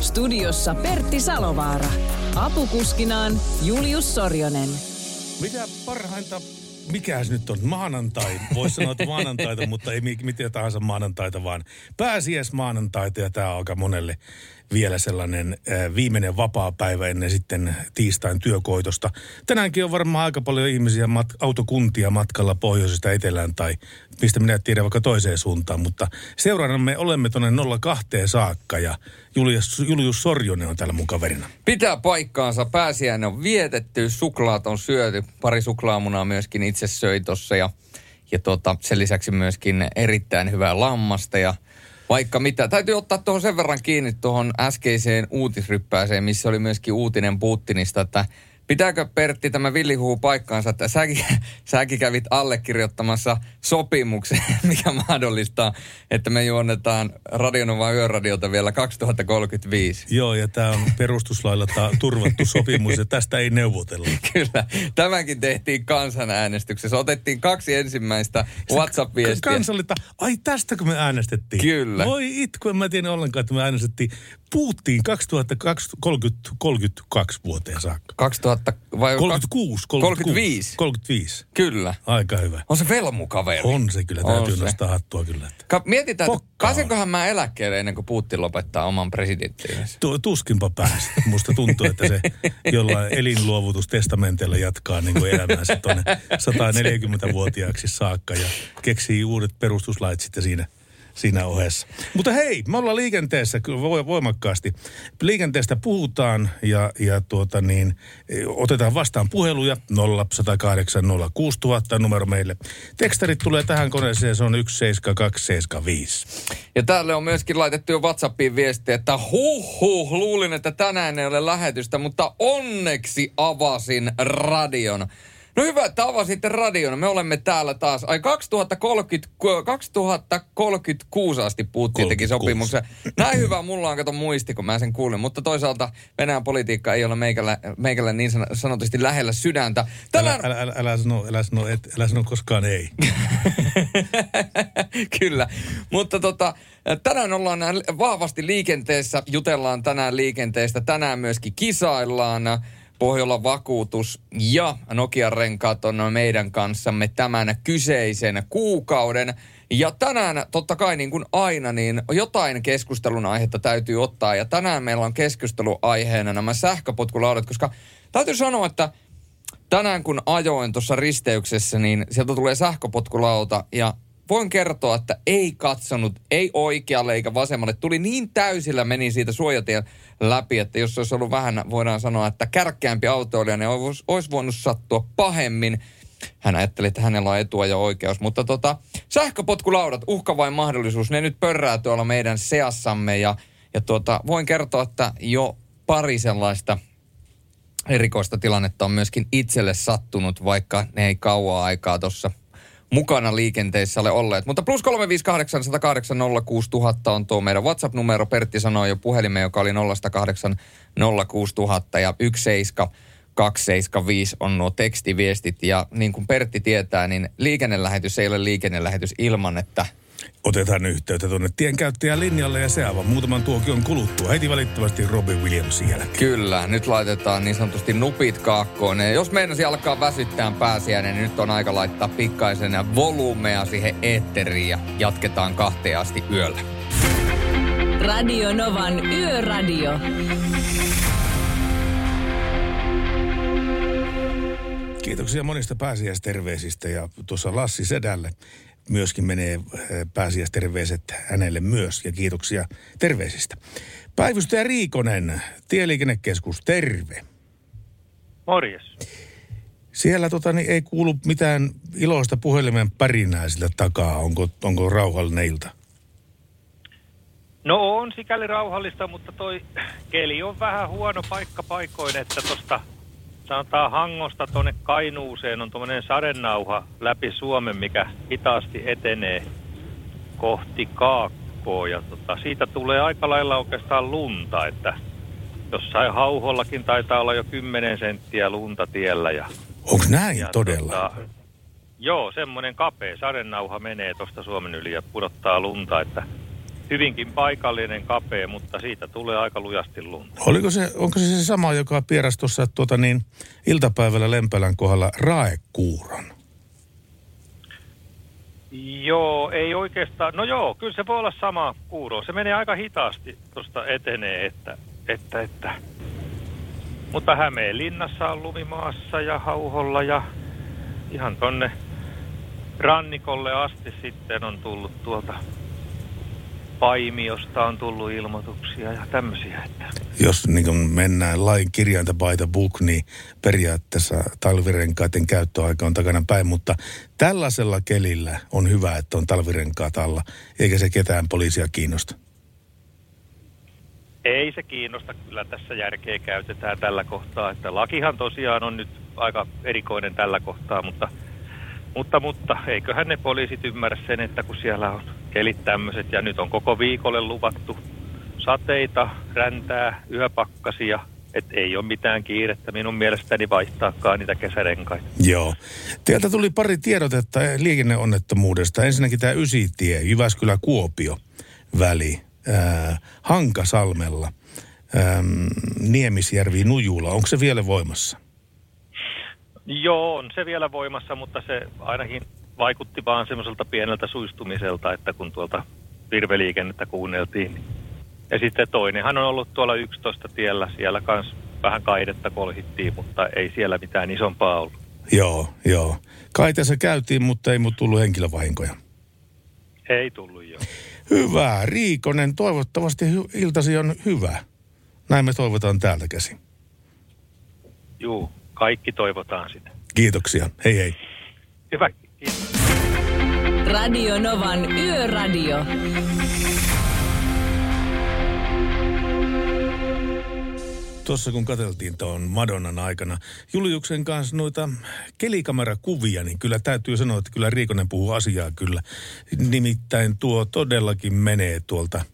Studiossa Pertti Salovaara. Apukuskinaan Julius Sorjonen. Mitä parhainta, mikäs nyt on, maanantai, voisi sanoa, että maanantaita, mutta ei mitä tahansa maanantaita, vaan pääsiäis maanantaita ja tämä on aika monelle vielä sellainen äh, viimeinen vapaa päivä ennen sitten tiistain työkoitosta. Tänäänkin on varmaan aika paljon ihmisiä, mat- autokuntia matkalla pohjoisesta etelään tai mistä minä tiedän vaikka toiseen suuntaan, mutta seuraavana me olemme tuonne 02 saakka ja Julius, Julius Sorjonen on täällä mun kaverina. Pitää paikkaansa. Pääsiäinen on vietetty, suklaat on syöty. Pari suklaamunaa myöskin itse söi tossa ja, ja tota, sen lisäksi myöskin erittäin hyvää lammasta ja vaikka mitä. Täytyy ottaa tuohon sen verran kiinni tuohon äskeiseen uutisryppääseen, missä oli myöskin uutinen Putinista, että Pitääkö Pertti tämä villihuu paikkaansa, että säkin, säkin kävit allekirjoittamassa sopimuksen, mikä mahdollistaa, että me juonnetaan Radionova yöradiota vielä 2035. Joo, ja tämä on perustuslailla ta- turvattu sopimus, ja tästä ei neuvotella. Kyllä. Tämäkin tehtiin kansanäänestyksessä. Otettiin kaksi ensimmäistä WhatsApp-viestiä. Kansallita, ai tästäkö me äänestettiin? Kyllä. Voi itku, en mä tiedä ollenkaan, että me äänestettiin puhuttiin 2032 vuoteen saakka. 2000 vai 36, 35. 35. Kyllä. Aika hyvä. On se velmukaveri. On se kyllä, täytyy on nostaa se. hattua kyllä. Että. Ka- mietitään, että pääsenköhän mä eläkkeelle ennen kuin Putin lopettaa oman presidenttiinsä? Tuskinpa päästä. Musta tuntuu, että se jollain elinluovutustestamenteilla jatkaa niin kuin elämäänsä tuonne 140-vuotiaaksi saakka ja keksii uudet perustuslait sitten siinä – siinä ohessa. Mutta hei, me ollaan liikenteessä kyllä voimakkaasti. Liikenteestä puhutaan ja, ja tuota niin, otetaan vastaan puheluja 0108 06000 numero meille. Tekstarit tulee tähän koneeseen, se on 17275. Ja täällä on myöskin laitettu jo WhatsAppiin viesti, että huh huh, luulin, että tänään ei ole lähetystä, mutta onneksi avasin radion. No hyvä, että avasitte radion. Me olemme täällä taas. Ai 2030, 2036 asti puhuttiin teki sopimuksen. Näin hyvä mulla on kato muisti, kun mä sen kuulin. Mutta toisaalta Venäjän politiikka ei ole meikällä, meikällä niin sanotusti lähellä sydäntä. Tänään... Älä, älä, älä, älä, sano, älä, sano, et, älä sano koskaan ei. Kyllä. Mutta tota, tänään ollaan vahvasti liikenteessä. Jutellaan tänään liikenteestä. Tänään myöskin kisaillaan. Pohjola vakuutus ja Nokia renkaat on meidän kanssamme tämän kyseisen kuukauden. Ja tänään totta kai niin kuin aina, niin jotain keskustelun aihetta täytyy ottaa. Ja tänään meillä on keskusteluaiheena nämä sähköpotkulaudat, koska täytyy sanoa, että tänään kun ajoin tuossa risteyksessä, niin sieltä tulee sähköpotkulauta ja voin kertoa, että ei katsonut, ei oikealle eikä vasemmalle. Tuli niin täysillä, meni siitä suojatien läpi, että jos olisi ollut vähän, voidaan sanoa, että kärkkäämpi autoilija, niin olisi, olisi voinut sattua pahemmin. Hän ajatteli, että hänellä on etua ja oikeus. Mutta tota, sähköpotkulaudat, uhka vai mahdollisuus, ne nyt pörrää tuolla meidän seassamme. Ja, ja tuota, voin kertoa, että jo pari sellaista erikoista tilannetta on myöskin itselle sattunut, vaikka ne ei kauaa aikaa tuossa mukana liikenteessä ole olleet. Mutta plus 358 108 06000 on tuo meidän WhatsApp-numero. Pertti sanoi jo puhelimeen, joka oli 0806000 ja 17275 on nuo tekstiviestit. Ja niin kuin Pertti tietää, niin liikennelähetys ei ole liikennelähetys ilman, että Otetaan yhteyttä tuonne tienkäyttäjän linjalle ja se aivan muutaman tuokion kuluttua. Heti välittömästi Robin Williams jälkeen. Kyllä, nyt laitetaan niin sanotusti nupit kaakkoon. Ja jos meinasi alkaa väsyttää pääsiäinen, niin nyt on aika laittaa pikkaisen volumea siihen eetteriin ja jatketaan kahteen asti yöllä. Radio Novan Yöradio. Kiitoksia monista pääsiäisterveisistä ja tuossa Lassi Sedälle myöskin menee äh, pääsiäisterveiset hänelle myös ja kiitoksia terveisistä. Päivystäjä Riikonen, Tieliikennekeskus, terve. Morjes. Siellä tota, niin ei kuulu mitään iloista puhelimen pärinää sillä takaa. Onko, onko rauhallinen ilta? No on sikäli rauhallista, mutta toi keli on vähän huono paikka paikoin, että tuosta sanotaan Hangosta tuonne Kainuuseen on tuommoinen sadennauha läpi Suomen, mikä hitaasti etenee kohti Kaakkoa. Ja tota, siitä tulee aika lailla oikeastaan lunta, että jossain hauhollakin taitaa olla jo 10 senttiä lunta tiellä. Ja, Onko näin ja todella? Tota, joo, semmoinen kapea sadennauha menee tuosta Suomen yli ja pudottaa lunta, että hyvinkin paikallinen kapea, mutta siitä tulee aika lujasti lunta. Oliko se, onko se se sama, joka pieräsi tuossa tuota niin, iltapäivällä Lempälän kohdalla raekuuron? Joo, ei oikeastaan. No joo, kyllä se voi olla sama kuuro. Se menee aika hitaasti tuosta etenee, että, että, että. Mutta Hämeenlinnassa on lumimaassa ja Hauholla ja ihan tonne rannikolle asti sitten on tullut tuolta Paimiosta on tullut ilmoituksia ja tämmöisiä. Että. Jos niin kun mennään lain kirjainta by the book, niin periaatteessa talvirenkaiden käyttöaika on takana päin, mutta tällaisella kelillä on hyvä, että on talvirenkaat alla, eikä se ketään poliisia kiinnosta. Ei se kiinnosta, kyllä tässä järkeä käytetään tällä kohtaa. Että lakihan tosiaan on nyt aika erikoinen tällä kohtaa, mutta, mutta, mutta eiköhän ne poliisit ymmärrä sen, että kun siellä on kelit tämmöiset ja nyt on koko viikolle luvattu sateita, räntää, yöpakkasia, että ei ole mitään kiirettä minun mielestäni vaihtaakaan niitä kesärenkaita. Joo. Teiltä tuli pari tiedotetta liikenneonnettomuudesta. Ensinnäkin tämä Ysitie, Jyväskylä-Kuopio väli, äh, Hankasalmella, ähm, Niemisjärvi, Nujula. Onko se vielä voimassa? Joo, on se vielä voimassa, mutta se ainakin vaikutti vaan semmoiselta pieneltä suistumiselta, että kun tuolta virveliikennettä kuunneltiin. niin- Ja sitten toinenhan on ollut tuolla 11 tiellä, siellä kanssa vähän kaidetta kolhittiin, mutta ei siellä mitään isompaa ollut. Joo, joo. Kai tässä käytiin, mutta ei mut tullut henkilövahinkoja. Ei tullut jo. Hyvä. Riikonen, toivottavasti iltasi on hyvä. Näin me toivotaan täältä käsin. Juu, kaikki toivotaan sitä. Kiitoksia. Hei hei. Hyvä, Radio Novan Yöradio. Tuossa kun katseltiin tuon Madonnan aikana Juliuksen kanssa noita kelikamerakuvia, niin kyllä täytyy sanoa, että kyllä Riikonen puhuu asiaa kyllä. Nimittäin tuo todellakin menee tuolta,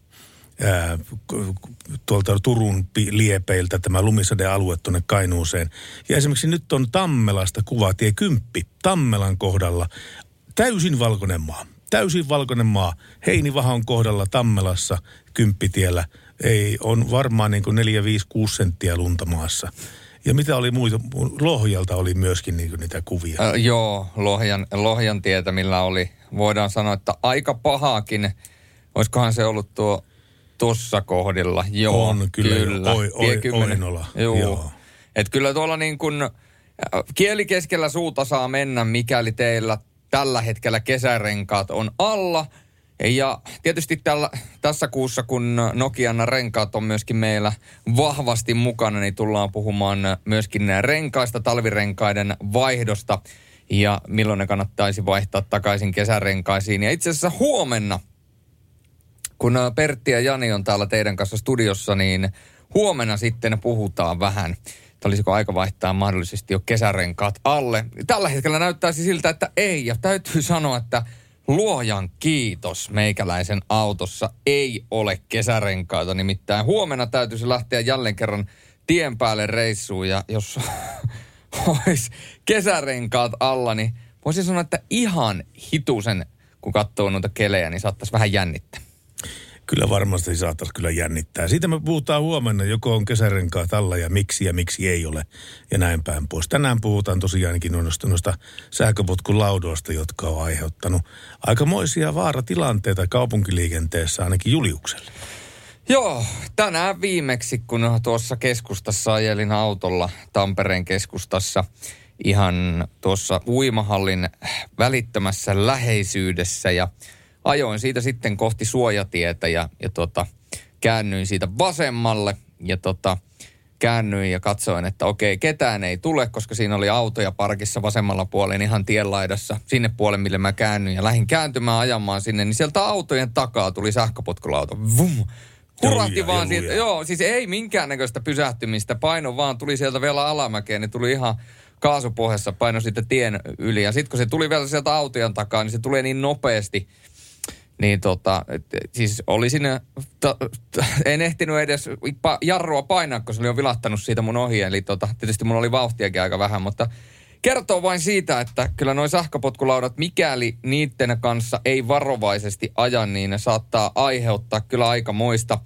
tuolta Turun liepeiltä tämä lumisade-alue tuonne Kainuuseen. Ja esimerkiksi nyt on Tammelasta kuvatie 10 Tammelan kohdalla täysin valkoinen maa. Täysin valkoinen maa. Heinivahon kohdalla Tammelassa kymppitiellä ei, on varmaan niin kuin 4, 5, 6 senttiä lunta maassa. Ja mitä oli muita, Lohjalta oli myöskin niin kuin niitä kuvia. Ö, joo, Lohjan, Lohjan tietä, millä oli, voidaan sanoa, että aika pahaakin. Olisikohan se ollut tuo tuossa kohdilla? Joo, On, kyllä jo. Oi- oi-. Oinola, Joo. joo. Et kyllä tuolla niin kuin, äh, kieli keskellä suuta saa mennä, mikäli teillä tällä hetkellä kesärenkaat on alla. Ja tietysti tällä, tässä kuussa, kun Nokian renkaat on myöskin meillä vahvasti mukana, niin tullaan puhumaan myöskin renkaista, talvirenkaiden vaihdosta ja milloin ne kannattaisi vaihtaa takaisin kesärenkaisiin. Ja itse asiassa huomenna kun ä, Pertti ja Jani on täällä teidän kanssa studiossa, niin huomenna sitten puhutaan vähän, että olisiko aika vaihtaa mahdollisesti jo kesärenkaat alle. Tällä hetkellä näyttäisi siltä, että ei, ja täytyy sanoa, että luojan kiitos meikäläisen autossa ei ole kesärenkaita. Nimittäin huomenna täytyisi lähteä jälleen kerran tien päälle reissuun, ja jos olisi kesärenkaat alla, niin voisin sanoa, että ihan hitusen, kun katsoo noita kelejä, niin saattaisi vähän jännittää. Kyllä varmasti saattaisi kyllä jännittää. Siitä me puhutaan huomenna, joko on kesärenkaat alla ja miksi ja miksi ei ole ja näin päin pois. Tänään puhutaan tosiaankin noista, noista sähköpotkulaudoista, jotka on aiheuttanut aikamoisia vaaratilanteita kaupunkiliikenteessä ainakin Juliukselle. Joo, tänään viimeksi, kun tuossa keskustassa ajelin autolla Tampereen keskustassa ihan tuossa uimahallin välittömässä läheisyydessä ja ajoin siitä sitten kohti suojatietä ja, ja tota, käännyin siitä vasemmalle ja tota, käännyin ja katsoin, että okei, ketään ei tule, koska siinä oli autoja parkissa vasemmalla puolen ihan tienlaidassa sinne puolelle, mille mä käännyin ja lähdin kääntymään ajamaan sinne, niin sieltä autojen takaa tuli sähköpotkulauta. Vum! Hurahti vaan ja siitä, joo, siis ei minkäännäköistä pysähtymistä, paino vaan tuli sieltä vielä alamäkeen, niin tuli ihan kaasupohjassa, paino sitten tien yli. Ja sitten kun se tuli vielä sieltä autojen takaa, niin se tulee niin nopeasti, niin tota, et, siis olisin, ta, ta, en ehtinyt edes pa, jarrua painaa, kun se oli jo vilahtanut siitä mun ohi. Eli tota, tietysti mulla oli vauhtiakin aika vähän, mutta kertoo vain siitä, että kyllä noin sähköpotkulaudat, mikäli niiden kanssa ei varovaisesti aja, niin ne saattaa aiheuttaa kyllä aika moista.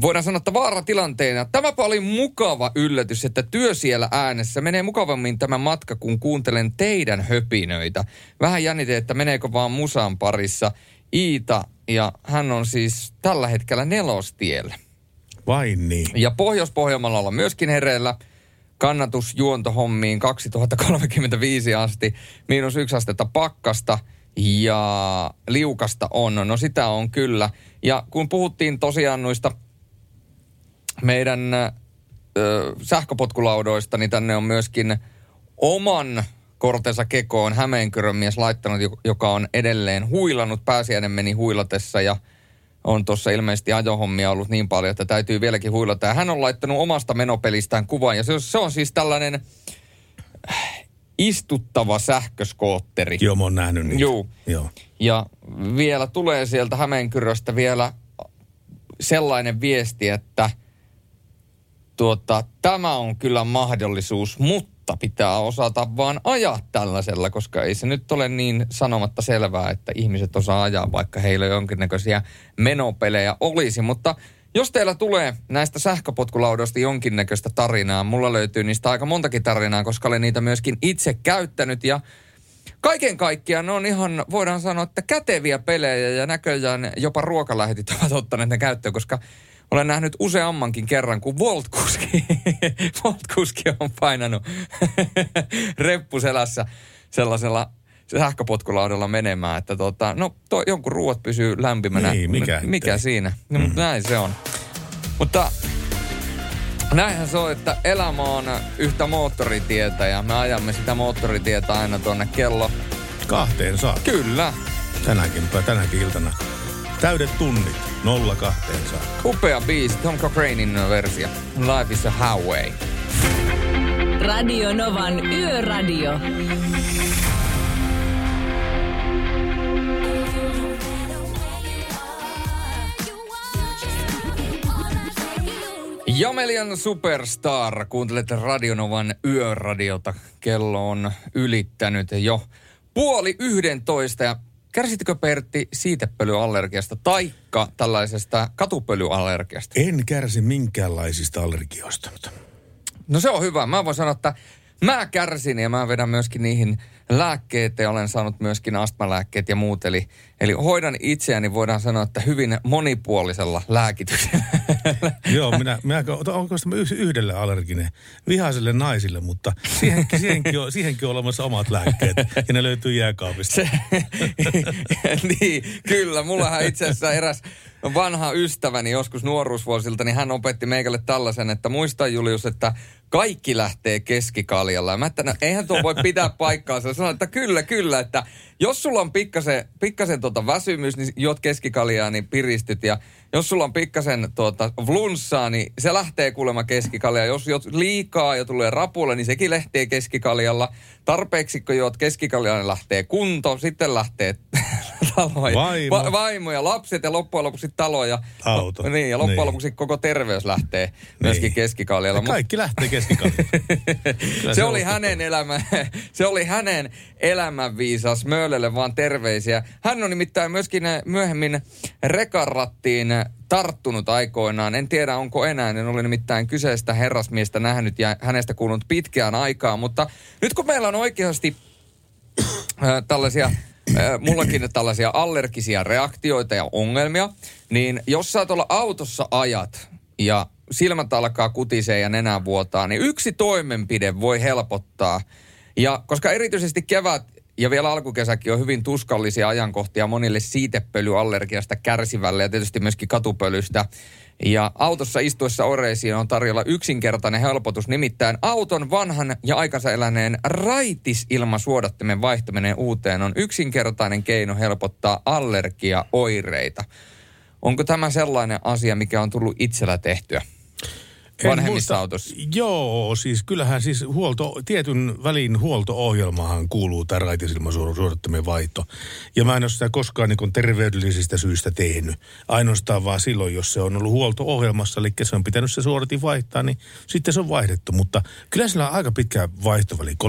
Voidaan sanoa, että vaaratilanteena. Tämäpä oli mukava yllätys, että työ siellä äänessä menee mukavammin tämä matka, kun kuuntelen teidän höpinöitä. Vähän jännitin, että meneekö vaan musan parissa. Iita, ja hän on siis tällä hetkellä nelostiellä. Vain niin. Ja Pohjois-Pohjanmaalla ollaan myöskin hereillä kannatusjuontohommiin 2035 asti, miinus yksi astetta pakkasta ja liukasta on. No sitä on kyllä. Ja kun puhuttiin tosiaan noista meidän ö, sähköpotkulaudoista, niin tänne on myöskin oman kortensa kekoon Hämeenkyrön mies laittanut, jo- joka on edelleen huilannut. Pääsiäinen meni huilatessa ja on tuossa ilmeisesti ajohommia ollut niin paljon, että täytyy vieläkin huilata. Ja hän on laittanut omasta menopelistään kuvan ja se on, se on siis tällainen äh, istuttava sähköskootteri. Joo, mä oon nähnyt niitä. Juu. Joo. Ja vielä tulee sieltä Hämeenkyröstä vielä sellainen viesti, että tuota, tämä on kyllä mahdollisuus, mutta pitää osata vaan ajaa tällaisella, koska ei se nyt ole niin sanomatta selvää, että ihmiset osaa ajaa, vaikka heillä jonkinnäköisiä menopelejä olisi. Mutta jos teillä tulee näistä sähköpotkulaudoista jonkinnäköistä tarinaa, mulla löytyy niistä aika montakin tarinaa, koska olen niitä myöskin itse käyttänyt ja Kaiken kaikkiaan ne on ihan, voidaan sanoa, että käteviä pelejä ja näköjään jopa ruokalähetit ovat ottaneet ne käyttöön, koska olen nähnyt useammankin kerran, kun Voltkuski, Voltkuski on painanut reppuselässä sellaisella sähköpotkulaudalla menemään, että tota, no to, jonkun ruuat pysyy lämpimänä. Niin, mikä mikä siinä? No, mm. näin se on. Mutta Näinhän se on, että elämä on yhtä moottoritietä ja me ajamme sitä moottoritietä aina tuonne kello. Kahteen saakka. Kyllä, Tänäkin, tänäkin iltana. Täydet tunnit. Nolla kahteen saakka. upea biisi, Tom Cochrane versio. Life is a highway. Radio Novan Yöradio. Jamelian Superstar, kuuntelette Radionovan yöradiota. Kello on ylittänyt jo puoli yhdentoista ja kärsittekö Pertti siitepölyallergiasta taikka tällaisesta katupölyallergiasta? En kärsi minkäänlaisista allergioista. No se on hyvä. Mä voin sanoa, että mä kärsin ja mä vedän myöskin niihin lääkkeet ja olen saanut myöskin astmalääkkeet ja muut. Eli, eli hoidan itseäni, voidaan sanoa, että hyvin monipuolisella lääkityksellä. Joo, minä, minä onko tämä yh- yhdelle allerginen? Vihaiselle naisille, mutta siihenkin, siihenkin, on, siihenkin on olemassa omat lääkkeet ja ne löytyy jääkaapista. Se, niin, kyllä. Mullahan itse asiassa eräs vanha ystäväni joskus nuoruusvuosilta, niin hän opetti meikälle tällaisen, että muista Julius, että kaikki lähtee keskikaljalla. Ja mä että no, eihän tuo voi pitää paikkaansa. Sanoin, että kyllä, kyllä, että jos sulla on pikkasen, pikkasen tuota väsymys, niin juot keskikaljaa, niin piristyt. Ja jos sulla on pikkasen tuota flunssaa, niin se lähtee kuulemma keskikaljaa. Jos juot liikaa ja tulee rapulle, niin sekin lähtee keskikaljalla. Tarpeeksi kun juot keskikaljaa, niin lähtee kunto. Sitten lähtee talo ja, Vaimo. Va- vaimo ja lapset ja loppujen lopuksi talo ja, Auto. niin, ja loppujen Niin. lopuksi koko terveys lähtee myöskin Niin. keskikaljalla. Mut- Kaikki lähtee keskikaljasta. Kyllä se, on oli hänen elämä, se oli hänen elämänviisas Möölelle vaan terveisiä. Hän on nimittäin myöskin eh, myöhemmin rekarattiin eh, tarttunut aikoinaan. En tiedä onko enää, en ole nimittäin kyseistä herrasmiestä nähnyt ja hänestä kuulunut pitkään aikaa. Mutta nyt kun meillä on oikeasti äh, tällaisia, mullakin tällaisia allergisia reaktioita ja ongelmia, niin jos sä tuolla autossa ajat ja silmät alkaa kutisee ja nenä vuotaa, niin yksi toimenpide voi helpottaa. Ja koska erityisesti kevät ja vielä alkukesäkin on hyvin tuskallisia ajankohtia monille siitepölyallergiasta kärsivälle ja tietysti myöskin katupölystä. Ja autossa istuessa oreisiin on tarjolla yksinkertainen helpotus, nimittäin auton vanhan ja aikansa eläneen raitisilmasuodattimen vaihtaminen uuteen on yksinkertainen keino helpottaa allergiaoireita. Onko tämä sellainen asia, mikä on tullut itsellä tehtyä? Vanhemmissa muista- autossa. Joo, siis kyllähän siis huolto, tietyn välin huolto-ohjelmahan kuuluu tämä raitisilmasuodan suodattamien vaihto. Ja mä en ole sitä koskaan niin terveydellisistä syistä tehnyt. Ainoastaan vaan silloin, jos se on ollut huolto-ohjelmassa, eli se on pitänyt se suodatin vaihtaa, niin sitten se on vaihdettu. Mutta kyllä sillä on aika pitkä vaihtoväli, 30-40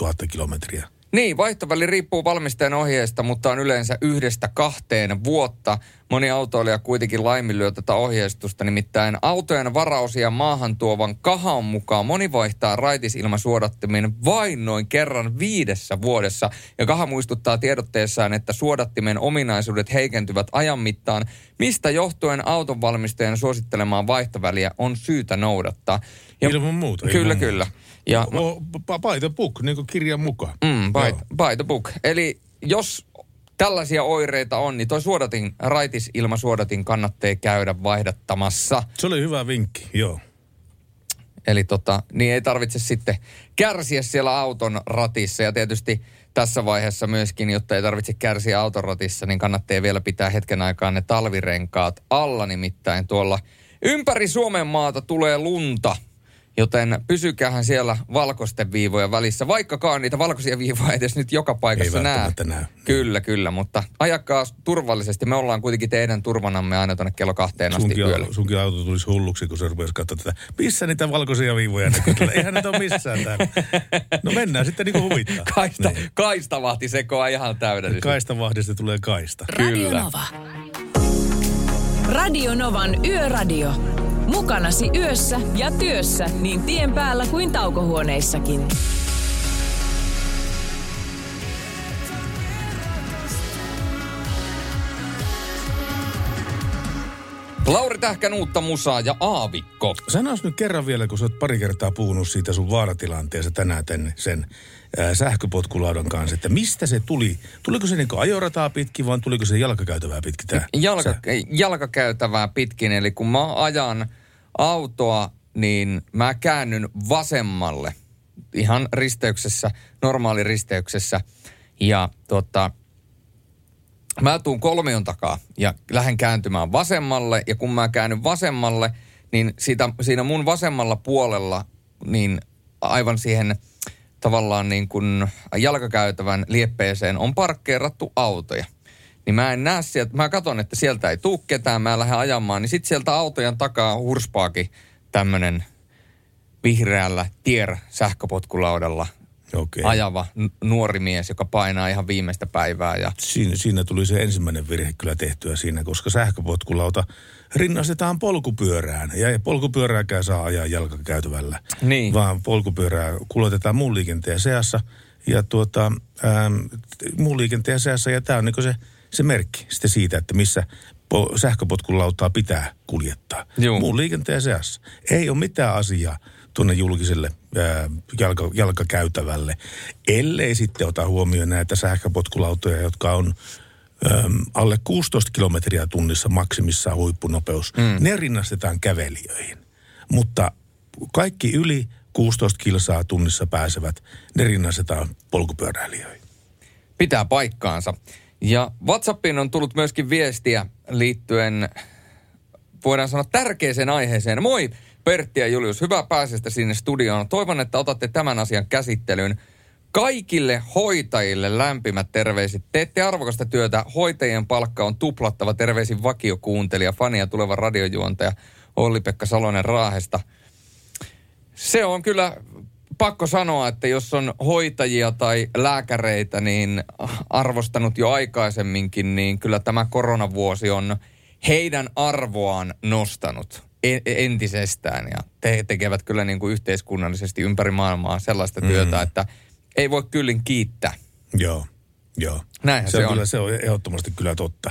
000 kilometriä. Niin, vaihtoväli riippuu valmistajan ohjeesta, mutta on yleensä yhdestä kahteen vuotta. Moni autoilija kuitenkin laiminlyö tätä ohjeistusta, nimittäin autojen varausia maahan tuovan kahan mukaan moni vaihtaa raitisilmasuodattimen vain noin kerran viidessä vuodessa. Ja kaha muistuttaa tiedotteessaan, että suodattimen ominaisuudet heikentyvät ajan mittaan, mistä johtuen autonvalmistajan suosittelemaan vaihtoväliä on syytä noudattaa. Ja Ilman muuta, Kyllä, ilman kyllä. Ja by the book, niin kuin kirjan mukaan. Mm, by, Joo. by the book. Eli jos tällaisia oireita on, niin toi suodatin, raitis ilmasuodatin kannattaa käydä vaihdattamassa. Se oli hyvä vinkki, joo. Eli tota, niin ei tarvitse sitten kärsiä siellä auton ratissa. Ja tietysti tässä vaiheessa myöskin, jotta ei tarvitse kärsiä auton ratissa, niin kannattaa vielä pitää hetken aikaa ne talvirenkaat alla. Nimittäin tuolla ympäri Suomen maata tulee lunta. Joten pysykäähän siellä valkoisten viivojen välissä, vaikkakaan niitä valkoisia viivoja edes nyt joka paikassa Ei näe. näy. Kyllä, kyllä, mutta ajakaa turvallisesti. Me ollaan kuitenkin teidän turvanamme aina tuonne kello kahteen asti Sunkin, yöllä. auto, sunkin auto tulisi hulluksi, kun se rupesi katsoa tätä. Missä niitä valkoisia viivoja näkyy? Eihän niitä ole missään täällä. No mennään sitten niin kuin huvittaa. Kaista, Niin. kaistavahti sekoa ihan täydellisesti. Kaistavahdista tulee kaista. Radio Kyllä. Nova. Radio Novan Yöradio. Mukanasi yössä ja työssä niin tien päällä kuin taukohuoneissakin. Lauri Tähkän uutta musaa ja Aavikko. Sanois nyt kerran vielä, kun sä oot pari kertaa puhunut siitä sun vaaratilanteessa tänään tän, sen ää, sähköpotkulaudan kanssa, että mistä se tuli? Tuliko se niinku ajorataa pitkin vai tuliko se jalkakäytävää pitkin tää? Jalka, Sä- jalkakäytävää pitkin, eli kun mä ajan autoa, niin mä käännyn vasemmalle ihan risteyksessä, normaali risteyksessä. Ja tota, mä tuun kolmion takaa ja lähden kääntymään vasemmalle. Ja kun mä käännyn vasemmalle, niin siitä, siinä mun vasemmalla puolella, niin aivan siihen tavallaan niin kuin jalkakäytävän lieppeeseen on parkkeerattu autoja. Niin mä en näe sieltä, mä katson, että sieltä ei tuu ketään, mä lähden ajamaan, niin sitten sieltä autojen takaa hurspaakin tämmönen vihreällä tier sähköpotkulaudalla Okei. ajava nuori mies, joka painaa ihan viimeistä päivää. Ja Siinä, siinä tuli se ensimmäinen virhe kyllä tehtyä siinä, koska sähköpotkulauta rinnastetaan polkupyörään. Ja ei polkupyörääkään saa ajaa jalkakäytävällä. Niin. Vaan polkupyörää kuljetetaan muun liikenteen seassa. Ja tuota, ähm, muun liikenteen seassa, ja tämä on niin se, se merkki sitten siitä, että missä po- sähköpotkulautaa pitää kuljettaa. Juu. Muun liikenteen seassa. Ei ole mitään asiaa tuonne julkiselle ää, jalka, jalkakäytävälle, ellei sitten ota huomioon näitä sähköpotkulautoja, jotka on äm, alle 16 kilometriä tunnissa maksimissaan huippunopeus. Mm. Ne rinnastetaan kävelijöihin. Mutta kaikki yli 16 kilsaa tunnissa pääsevät, ne rinnastetaan polkupyöräilijöihin. pitää paikkaansa. Ja WhatsAppiin on tullut myöskin viestiä liittyen, voidaan sanoa tärkeeseen aiheeseen. Moi Pertti ja Julius, hyvää pääsestä sinne studioon. Toivon, että otatte tämän asian käsittelyyn. Kaikille hoitajille lämpimät terveiset. Teette arvokasta työtä. Hoitajien palkka on tuplattava. Terveisin vakiokuuntelija, fani ja tuleva radiojuontaja Olli-Pekka Salonen Raahesta. Se on kyllä pakko sanoa, että jos on hoitajia tai lääkäreitä, niin arvostanut jo aikaisemminkin, niin kyllä tämä koronavuosi on heidän arvoaan nostanut en- entisestään. Ja te tekevät kyllä niin kuin yhteiskunnallisesti ympäri maailmaa sellaista työtä, Mm. että ei voi kyllin kiittää. Joo, joo. Näinhän se, se on. Kyllä, se on ehdottomasti kyllä totta.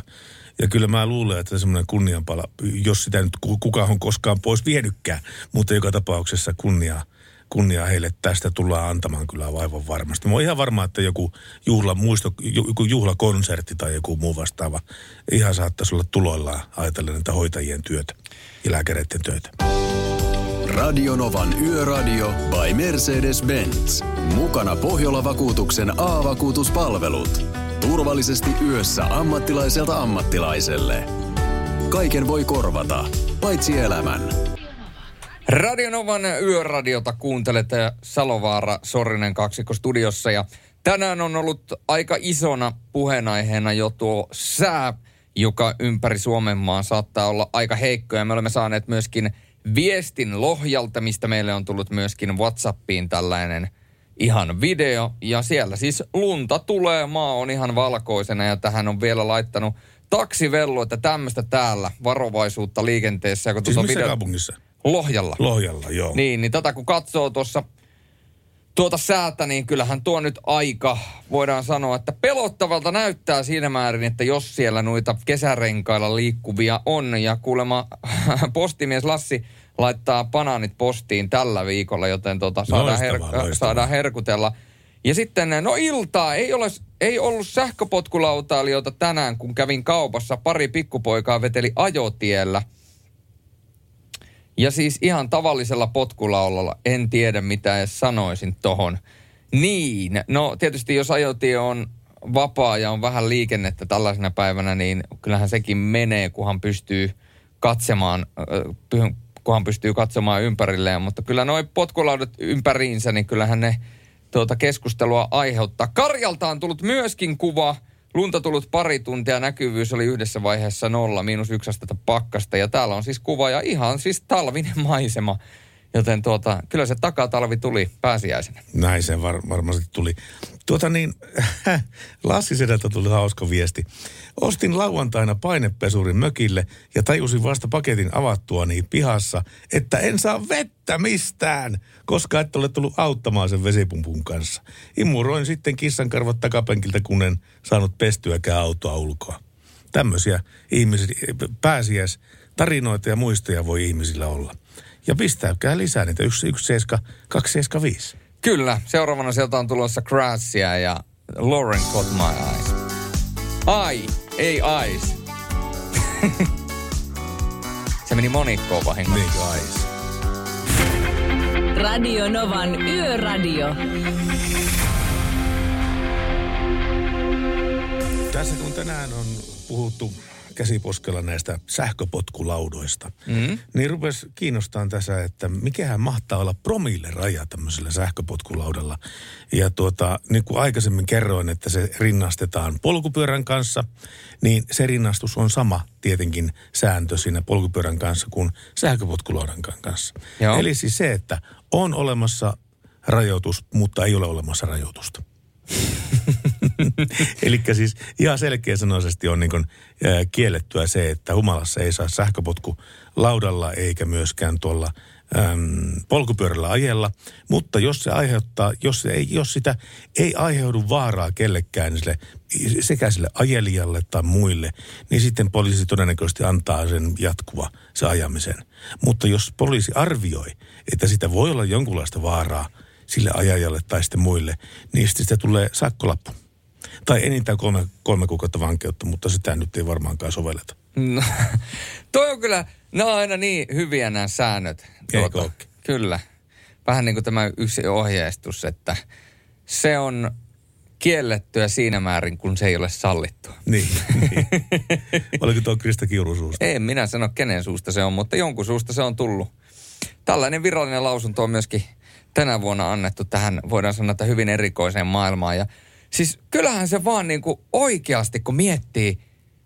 Ja kyllä mä luulen, että semmoinen kunnianpala, jos sitä nyt ku- kukaan on koskaan pois vienytkään, mutta joka tapauksessa kunnia, kunnia heille tästä tullaan antamaan kyllä vaivan varmasti. Mä oon ihan varma, että joku, juhla, muisto, joku juhlakonsertti tai joku muu vastaava ihan saattaisi olla tuloillaan ajatellen näitä hoitajien työtä ja lääkäreiden töitä. Radionovan Yöradio by Mercedes-Benz. Mukana Pohjola-vakuutuksen A-vakuutuspalvelut. Turvallisesti yössä ammattilaiselta ammattilaiselle. Kaiken voi korvata, paitsi elämän. Radionovan yöradiota kuuntelette Salovaara Sorinen kaksikko studiossa ja tänään on ollut aika isona puheenaiheena jo tuo sää, joka ympäri Suomen maan saattaa olla aika heikko ja me olemme saaneet myöskin viestin Lohjalta, mistä meille on tullut myöskin Whatsappiin tällainen ihan video. Ja siellä siis lunta tulee, maa on ihan valkoisena ja tähän on vielä laittanut taksivellu, että tämmöistä täällä varovaisuutta liikenteessä. Kun siis missä video... kaupungissa? Lohjalla. Lohjalla, joo. Niin, niin tätä kun katsoo tuossa tuota säätä, niin kyllähän tuo nyt aika, voidaan sanoa, että pelottavalta näyttää siinä määrin, että jos siellä noita kesärenkailla liikkuvia on. Ja kuulemma postimies Lassi laittaa banaanit postiin tällä viikolla, joten tuota, saadaan, loistavaa, her- loistavaa. saadaan herkutella. Ja sitten, no iltaa, ei, ole, ei ollut sähköpotkulautailijoita tänään, kun kävin kaupassa. Pari pikkupoikaa veteli ajotiellä – ja siis ihan tavallisella potkulaulalla en tiedä mitä edes sanoisin tohon. Niin, no tietysti jos ajotie on vapaa ja on vähän liikennettä tällaisena päivänä, niin kyllähän sekin menee, kunhan pystyy katsemaan, kunhan pystyy katsomaan ympärilleen. Mutta kyllä noin potkulaudat ympäriinsä, niin kyllähän ne tuota keskustelua aiheuttaa. Karjalta on tullut myöskin kuva – Lunta tullut pari tuntia, näkyvyys oli yhdessä vaiheessa nolla, miinus yksi astetta pakkasta. Ja täällä on siis kuva ja ihan siis talvinen maisema. Joten tuota, kyllä se takatalvi tuli pääsiäisenä. Näin se var, varmasti tuli. Tuota niin, Lassi Sedältä tuli hauska viesti. Ostin lauantaina painepesurin mökille ja tajusin vasta paketin avattua niin pihassa, että en saa vettä mistään, koska et ole tullut auttamaan sen vesipumpun kanssa. Imuroin sitten kissan karvat takapenkiltä, kun en saanut pestyäkään autoa ulkoa. Tämmöisiä ihmisiä, pääsiäis tarinoita ja muistoja voi ihmisillä olla. Ja pistäkää lisää niitä 117 275. Kyllä, seuraavana sieltä on tulossa Crashia ja Lauren Caught My Eyes. Ai, ei eyes. Se meni monikkoon vahingossa. Niin, eyes. Radio Novan Yöradio. Tässä kun tänään on puhuttu käsiposkella näistä sähköpotkulaudoista. Mm-hmm. Niin rupesi kiinnostaa tässä, että mikähän mahtaa olla promille raja tämmöisellä sähköpotkulaudalla. Ja tuota, niin kuin aikaisemmin kerroin, että se rinnastetaan polkupyörän kanssa, niin se rinnastus on sama tietenkin sääntö siinä polkupyörän kanssa kuin sähköpotkulaudan kanssa. Joo. Eli siis se, että on olemassa rajoitus, mutta ei ole olemassa rajoitusta. Eli siis ihan selkeä sanoisesti on niin kuin, ää, kiellettyä se, että humalassa ei saa sähköpotku laudalla eikä myöskään tuolla äm, polkupyörällä ajella. Mutta jos se aiheuttaa, jos, se ei, jos sitä ei aiheudu vaaraa kellekään niin sille, sekä sille ajelijalle tai muille, niin sitten poliisi todennäköisesti antaa sen jatkuva se ajamisen. Mutta jos poliisi arvioi, että sitä voi olla jonkunlaista vaaraa – sille ajajalle tai sitten muille, niin sitten sitä tulee sakkolappu. Tai enintään kolme, kolme kuukautta vankeutta, mutta sitä nyt ei varmaankaan sovelleta. No, toi on kyllä, ne on aina niin hyviä nämä säännöt. Tuota, kyllä. Vähän niin kuin tämä yksi ohjeistus, että se on kiellettyä siinä määrin, kun se ei ole sallittua. Niin. niin. Oliko tuo Krista Kiurun suusta? En minä sano kenen suusta se on, mutta jonkun suusta se on tullut. Tällainen virallinen lausunto on myöskin tänä vuonna annettu tähän, voidaan sanoa, että hyvin erikoiseen maailmaan. Ja siis kyllähän se vaan niin kuin oikeasti, kun miettii,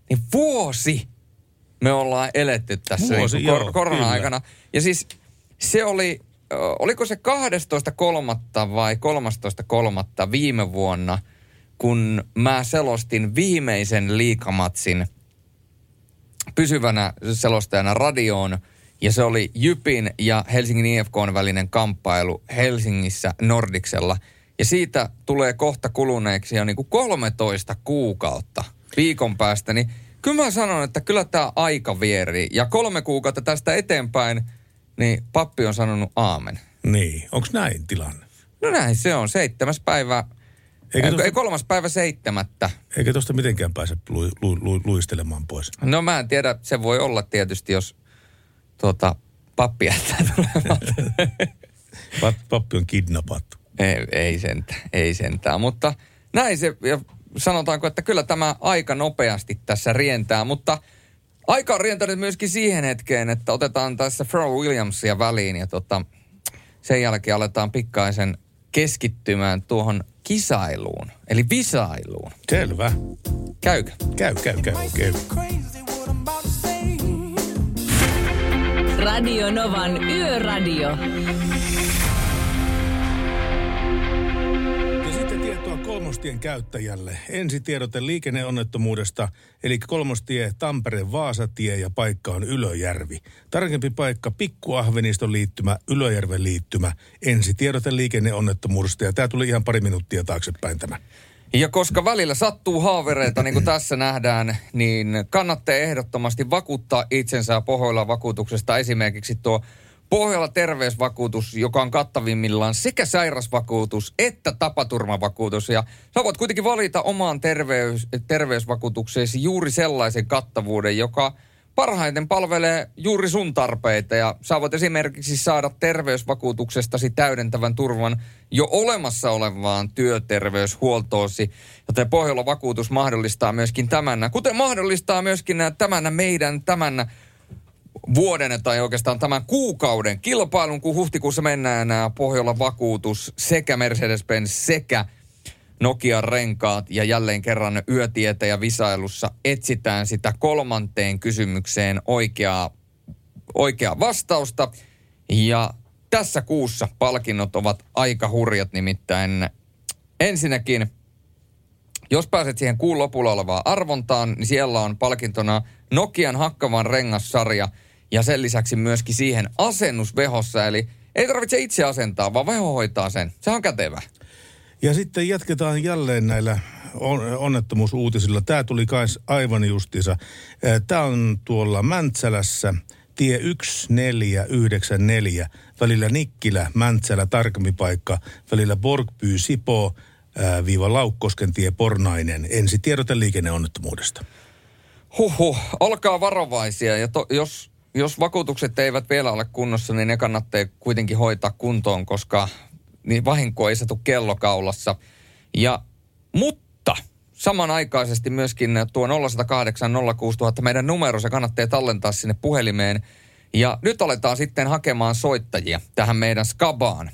niin vuosi me ollaan eletty tässä vuosi, niin kor- korona-aikana. Kyllä. Ja siis se oli, oliko se 12.3. vai 13.3. viime vuonna, kun mä selostin viimeisen liikamatsin pysyvänä selostajana radioon – ja se oli Jypin ja Helsingin IFKn välinen kamppailu Helsingissä Nordiksella. Ja siitä tulee kohta kuluneeksi jo niin kuin 13 kuukautta viikon päästä. Niin kyllä mä sanon, että kyllä tämä aika vierii. Ja kolme kuukautta tästä eteenpäin, niin pappi on sanonut aamen. Niin, onko näin tilanne? No näin se on. Seitsemäs päivä, Eikä ei, tosta, ei kolmas päivä seitsemättä. eikä tosta mitenkään pääse lu, lu, lu, luistelemaan pois. No mä en tiedä, se voi olla tietysti, jos tuota, pappi jättää tulematta. Pat, pappi on kidnappattu. Ei, ei sentään, ei sentään. Mutta näin se, ja sanotaanko, että kyllä tämä aika nopeasti tässä rientää, mutta aika on rientänyt myöskin siihen hetkeen, että otetaan tässä Pharrell Williamsia väliin ja tota, sen jälkeen aletaan pikkaisen keskittymään tuohon kisailuun, eli visailuun. Selvä. Käykö? Käy, käy, käy, käy. Radio Novan Yöradio. Kolmostien käyttäjälle. Ensitiedote liikenneonnettomuudesta, eli kolmostie Tampere-Vaasatie ja paikka on Ylöjärvi. Tarkempi paikka Pikkuahveniston liittymä, Ylöjärven liittymä. Ensitiedote liikenneonnettomuudesta ja tämä tuli ihan pari minuuttia taaksepäin tämä. Ja koska välillä sattuu haavereita, niin kuin tässä nähdään, niin kannattaa ehdottomasti vakuuttaa itsensä Pohjola vakuutuksesta esimerkiksi tuo Pohjola terveysvakuutus, joka on kattavimmillaan sekä sairasvakuutus että tapaturmavakuutus. Ja sä voit kuitenkin valita omaan terveys, terveysvakuutukseesi juuri sellaisen kattavuuden, joka parhaiten palvelee juuri sun tarpeita. Ja sä voit esimerkiksi saada terveysvakuutuksestasi täydentävän turvan jo olemassa olevaan työterveyshuoltoosi. Joten Pohjola vakuutus mahdollistaa myöskin tämän, kuten mahdollistaa myöskin tämän meidän tämän vuoden tai oikeastaan tämän kuukauden kilpailun, kun huhtikuussa mennään nämä Pohjola vakuutus sekä Mercedes-Benz sekä Nokian renkaat ja jälleen kerran yötietä ja visailussa etsitään sitä kolmanteen kysymykseen oikeaa, oikeaa vastausta. Ja tässä kuussa palkinnot ovat aika hurjat nimittäin. Ensinnäkin, jos pääset siihen kuun lopulla olevaan arvontaan, niin siellä on palkintona Nokian hakkavan rengassarja ja sen lisäksi myöskin siihen asennus vehossa. Eli ei tarvitse itse asentaa, vaan veho hoitaa sen. Se on kätevä. Ja sitten jatketaan jälleen näillä on- onnettomuusuutisilla. Tämä tuli kais aivan justiinsa. Tämä on tuolla Mäntsälässä, tie 1494, välillä Nikkilä, Mäntsälä, tarkempi paikka, välillä Borgby, Sipo, viiva Laukkosken tie, Pornainen. Ensi tiedote liikenneonnettomuudesta. Huhhuh, olkaa varovaisia ja to, jos, jos vakuutukset eivät vielä ole kunnossa, niin ne kannattaa kuitenkin hoitaa kuntoon, koska niin vahinko ei satu kellokaulassa. Ja, mutta samanaikaisesti myöskin tuo 0108 06000 meidän numero, se kannattaa tallentaa sinne puhelimeen. Ja nyt aletaan sitten hakemaan soittajia tähän meidän skabaan.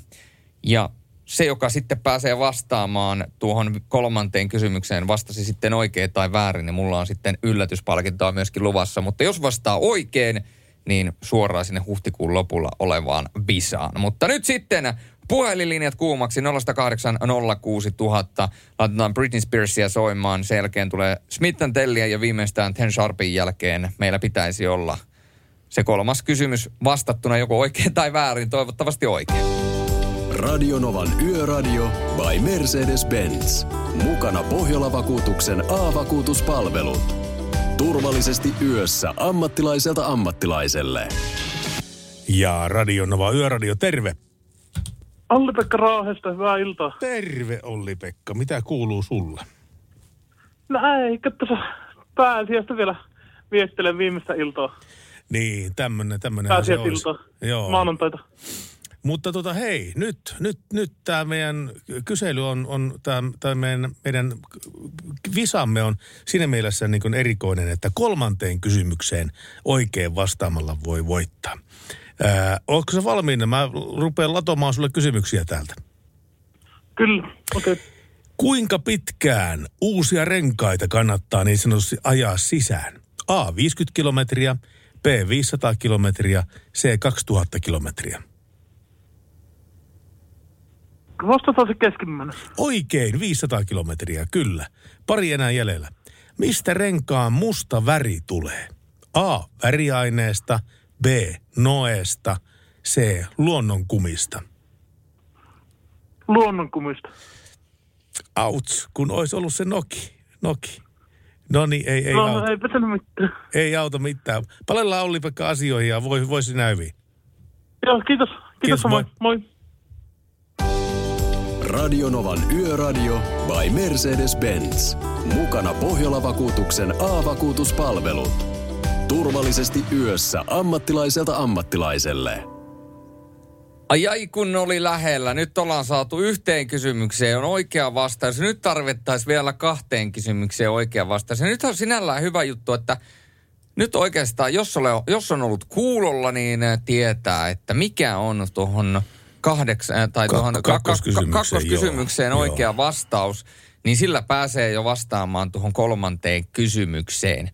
Ja se, joka sitten pääsee vastaamaan tuohon kolmanteen kysymykseen, vastasi sitten oikein tai väärin, niin mulla on sitten yllätyspalkintoa myöskin luvassa. Mutta jos vastaa oikein, niin suoraan sinne huhtikuun lopulla olevaan visaan. Mutta nyt sitten puhelinlinjat kuumaksi 0806000. Laitetaan Britney Spearsia soimaan. Sen jälkeen tulee Smith Telliä ja viimeistään Ten Sharpin jälkeen meillä pitäisi olla se kolmas kysymys vastattuna joko oikein tai väärin, toivottavasti oikein. Radionovan Yöradio by Mercedes-Benz. Mukana Pohjola-vakuutuksen A-vakuutuspalvelut. Turvallisesti yössä ammattilaiselta ammattilaiselle. Ja Radio Nova Yöradio, terve. Olli-Pekka Raahesta, hyvää iltaa. Terve Olli-Pekka, mitä kuuluu sulle? No eikä tässä pääsiäistä vielä viettelen viimeistä iltaa. Niin, tämmönen, tämmönen se olisi. Joo. maanantaita. Mutta tota hei, nyt, nyt, nyt tämä meidän kysely on, on tämä meidän, meidän visamme on siinä mielessä niin kuin erikoinen, että kolmanteen kysymykseen oikein vastaamalla voi voittaa. Ää, ootko sä valmiina? Mä rupean latomaan sulle kysymyksiä täältä. Kyllä, okei. Okay. Kuinka pitkään uusia renkaita kannattaa niin sanotusti ajaa sisään? A. 50 kilometriä, B. 500 kilometriä, C. 2000 kilometriä. Vastataan se keskimmäinen. Oikein, 500 kilometriä, kyllä. Pari enää jäljellä. Mistä renkaan musta väri tulee? A. Väriaineesta, B. Noesta, C. Luonnonkumista. Luonnonkumista. Auts, kun olisi ollut se Noki. Noki. No niin, ei, ei, no, auta. eipä mitään. ei auta mitään. Palellaan Olli-Pekka asioihin ja voi, voisi näyviin. Joo, kiitos. Kiitos, Kiitos, moi. moi. Radionovan Yöradio by Mercedes-Benz. Mukana Pohjola-vakuutuksen A-vakuutuspalvelut. Turvallisesti yössä ammattilaiselta ammattilaiselle. Ai ai kun oli lähellä. Nyt ollaan saatu yhteen kysymykseen on oikea vastaus. Nyt tarvittaisiin vielä kahteen kysymykseen oikea vastaus. Nyt on sinällään hyvä juttu, että nyt oikeastaan, jos, ole, jos on ollut kuulolla, niin tietää, että mikä on tuohon kahdeksan, tai Kak- tuohon kakkoskysymykseen, kakkoskysymykseen joo, oikea joo. vastaus, niin sillä pääsee jo vastaamaan tuohon kolmanteen kysymykseen.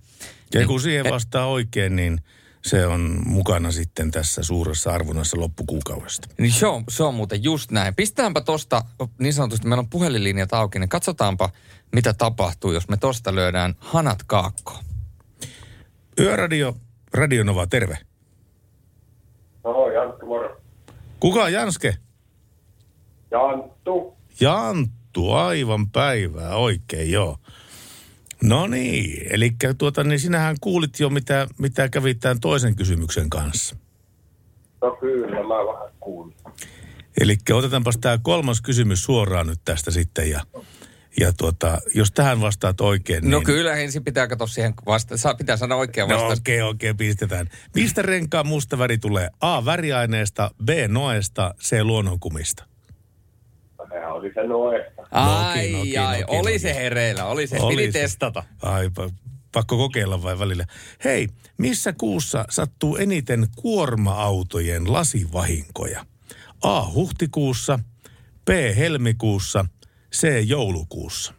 Ja kun siihen vastaa oikein, niin se on mukana sitten tässä suuressa arvonnassa loppukuukaudesta. Niin se on, se on muuten just näin. Pistäänpä tosta, niin sanotusti meillä on puhelinlinjat auki, niin katsotaanpa, mitä tapahtuu, jos me tosta lyödään hanat kaakkoon. Yöradio, Radionova, terve. No, Janttu, moro. Kuka on Janske? Janttu. Janttu, aivan päivää, oikein joo. No niin, eli tuota, niin sinähän kuulit jo, mitä, mitä kävi tämän toisen kysymyksen kanssa. No kyllä, mä vähän kuulin. Eli otetaanpas tämä kolmas kysymys suoraan nyt tästä sitten ja, ja tuota, jos tähän vastaat oikein, niin... No kyllä ensin pitää katsoa siihen vasta, saa, pitää sanoa oikea No vastaus. okei, okay, okei, okay, pistetään. Mistä renkaan musta väri tulee? A. Väriaineesta, B. Noesta, C. Luonnonkumista. Sehän oli se noesta. Ai, Noki, noki, ai, noki, oli noki. se hereillä, oli se, Oli piti se. testata. Ai, pa- pakko kokeilla vai välillä. Hei, missä kuussa sattuu eniten kuorma-autojen lasivahinkoja? A. Huhtikuussa, B. Helmikuussa, C. Joulukuussa.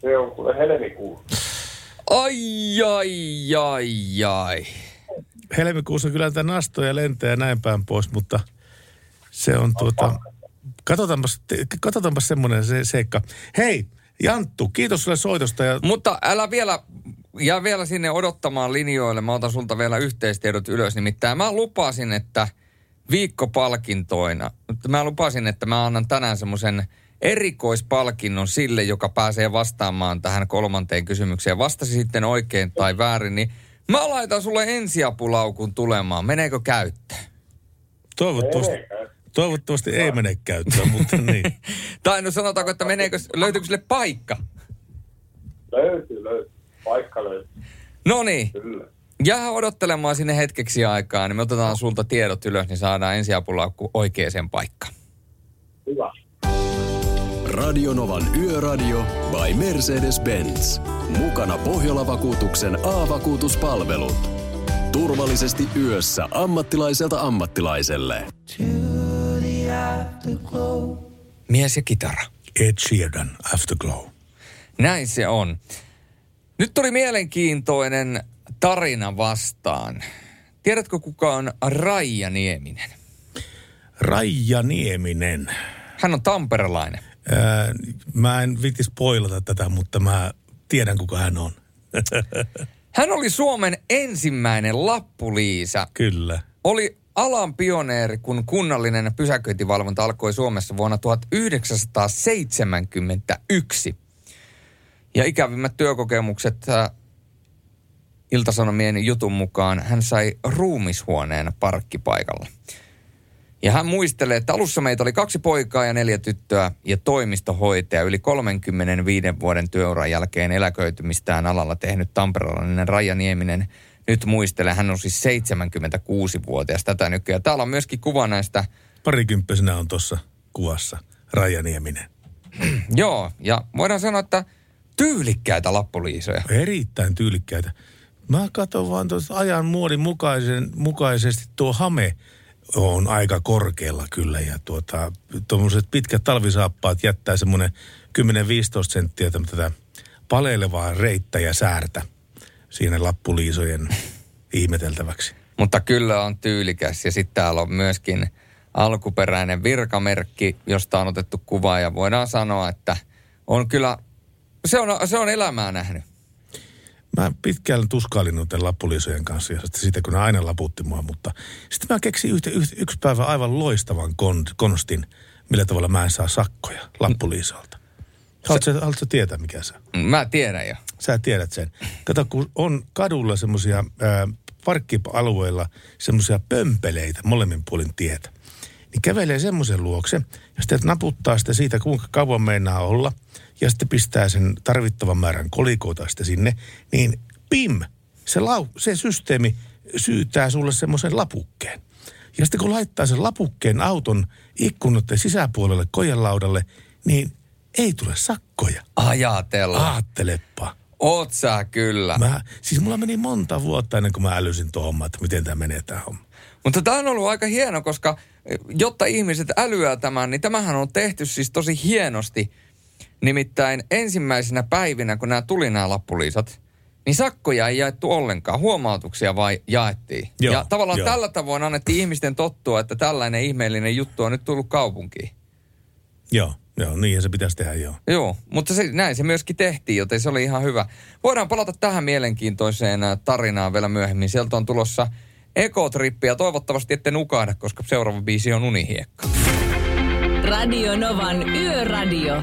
Se on kuule helmikuussa. Ai, ai, ai, ai. Helmikuussa kyllä tätä nastoja lentää ja näin päin pois, mutta se on tuota... Katsotaanpas, katsotaanpas semmoinen se, seikka. Hei, Janttu, kiitos sulle soitosta ja Mutta älä vielä, ja vielä sinne odottamaan linjoille. Mä otan sulta vielä yhteistiedot ylös. Nimittäin mä lupasin, että viikkopalkintoina, mutta mä lupasin, että mä annan tänään semmoisen erikoispalkinnon sille, joka pääsee vastaamaan tähän kolmanteen kysymykseen. Vastasi sitten oikein tai väärin, niin mä laitan sulle ensiapulaukun tulemaan. Meneekö käyttöön? toivottavasti, toivottavasti ei mene käyttöön, mutta niin. Tai no sanotaanko, että meneekö, löytyykö sille paikka? Löytyy, löytyy. Paikka löytyy, No niin, kyllä. Jää odottelemaan sinne hetkeksi aikaa, niin me otetaan sulta tiedot ylös, niin saadaan ensiapulaukku oikeaan paikkaan. Hyvä. Radionovan Yöradio by Mercedes-Benz. Mukana Pohjola-vakuutuksen A-vakuutuspalvelut. Turvallisesti yössä ammattilaiselta ammattilaiselle. Mies ja kitara. Ed Sheeran, Afterglow. Näin se on. Nyt tuli mielenkiintoinen tarina vastaan. Tiedätkö kuka on Raija Nieminen? Raija Nieminen. Hän on tamperelainen. Ää, mä en viti spoilata tätä, mutta mä tiedän kuka hän on. Hän oli Suomen ensimmäinen lappuliisa. Kyllä. Oli alan pioneeri, kun kunnallinen pysäköintivalvonta alkoi Suomessa vuonna 1971. Ja ikävimmät työkokemukset äh, Iltasanomien jutun mukaan hän sai ruumishuoneen parkkipaikalla. Ja hän muistelee, että alussa meitä oli kaksi poikaa ja neljä tyttöä ja toimistohoitaja yli 35 vuoden työuran jälkeen eläköitymistään alalla tehnyt tamperelainen Raija Nieminen nyt muistelee. Hän on siis 76-vuotias tätä nykyään. Täällä on myöskin kuva näistä, Parikymppisenä on tuossa kuvassa Raija Nieminen. joo, ja voidaan sanoa, että tyylikkäitä lappuliisoja. Erittäin tyylikkäitä. Mä katson vaan tuossa ajan muodin mukaisen, mukaisesti tuo hame on aika korkealla kyllä. Ja tuota, tuommoiset pitkät talvisaappaat jättää semmoinen 10-15 senttiä tätä paleilevaa reittä ja säärtä siinä lappuliisojen ihmeteltäväksi. Mutta kyllä on tyylikäs. Ja sitten täällä on myöskin alkuperäinen virkamerkki, josta on otettu kuva. Ja voidaan sanoa, että on kyllä, se on, se on elämää nähnyt. Mä pitkään tuskailin noiden lappuliisojen kanssa ja sitten siitä, kun ne aina laputti mua, mutta sitten mä keksin yhtä, yhtä, yksi päivä aivan loistavan kon, konstin, millä tavalla mä en saa sakkoja lappuliisolta. Haluatko, sä- haluatko tietää, mikä se on? Mä tiedän jo. Sä tiedät sen. Kato, kun on kadulla semmoisia parkkialueilla semmoisia pömpeleitä molemmin puolin tietä. niin kävelee semmoisen luokse ja sitten naputtaa sitä siitä, kuinka kauan meinaa olla ja sitten pistää sen tarvittavan määrän kolikoita sitten sinne, niin pim, se, lau, se systeemi syytää sulle semmoisen lapukkeen. Ja sitten kun laittaa sen lapukkeen auton ikkunoiden sisäpuolelle kojelaudalle, niin ei tule sakkoja. Ajatella. Aattelepa. Oot sä kyllä. Mä, siis mulla meni monta vuotta ennen kuin mä älysin tuon homman, että miten tämä menee tämä homma. Mutta tämä on ollut aika hieno, koska jotta ihmiset älyää tämän, niin tämähän on tehty siis tosi hienosti. Nimittäin ensimmäisenä päivinä, kun nämä tuli nämä lappuliisat, niin sakkoja ei jaettu ollenkaan, huomautuksia vai jaettiin. Joo, ja tavallaan joo. tällä tavoin annettiin ihmisten tottua, että tällainen ihmeellinen juttu on nyt tullut kaupunkiin. Joo, joo, niinhän se pitäisi tehdä, joo. Joo, mutta se, näin se myöskin tehtiin, joten se oli ihan hyvä. Voidaan palata tähän mielenkiintoiseen ä, tarinaan vielä myöhemmin. Sieltä on tulossa ekotrippi ja toivottavasti ette nukahda, koska seuraava biisi on unihiekka. Radio Novan Yöradio.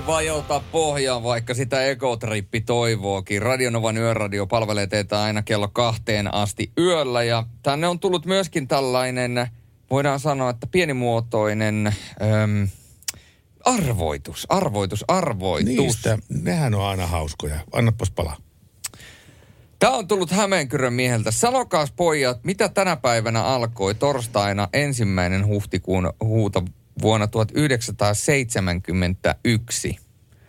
Ei vajota pohjaan, vaikka sitä ekotrippi toivookin. Radionovan yöradio palvelee teitä aina kello kahteen asti yöllä. Ja tänne on tullut myöskin tällainen, voidaan sanoa, että pienimuotoinen äm, arvoitus, arvoitus, arvoitus. Niistä, nehän on aina hauskoja. Annapas palaa. Tämä on tullut Hämeenkyrön mieheltä. Sanokaas pojat, mitä tänä päivänä alkoi torstaina ensimmäinen huhtikuun huuta vuonna 1971.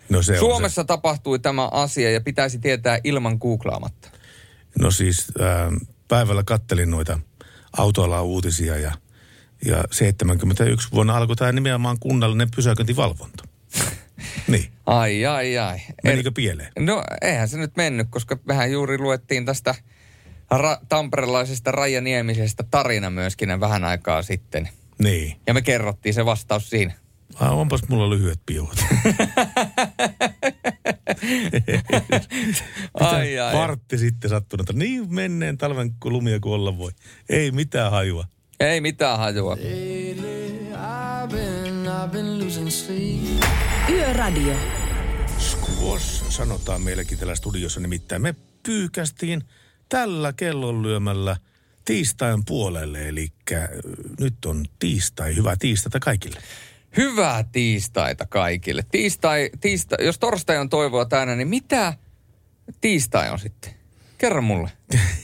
No se Suomessa tapahtui tämä asia ja pitäisi tietää ilman googlaamatta. se. No siis äh, päivällä kattelin noita autoalan uutisia ja, ja 71 vuonna alkoi tämä nimenomaan kunnallinen pysäköintivalvonta. niin. Ai, ai, ai. Menikö pieleen? No eihän se nyt mennyt, koska mehän juuri luettiin tästä ra- tamperelaisesta Raija Niemisestä tarina myöskin vähän aikaa sitten. Niin. Ja me kerrottiin se vastaus siinä. Ah, onpas mulla lyhyet piuhat. ai, ai. Vartti sitten sattunut. että Niin menneen talven kun lumia kuin olla voi. Ei mitään hajua. Ei mitään hajua. Yöradio. Squash sanotaan meillekin täällä studiossa. Nimittäin me pyykästiin tällä kellon lyömällä tiistain puolelle. Eli nyt on tiistai. Hyvää tiistaita kaikille. Hyvää tiistaita kaikille. Tiistai, tiistai, jos torstai on toivoa täynnä, niin mitä tiistai on sitten? Kerro mulle.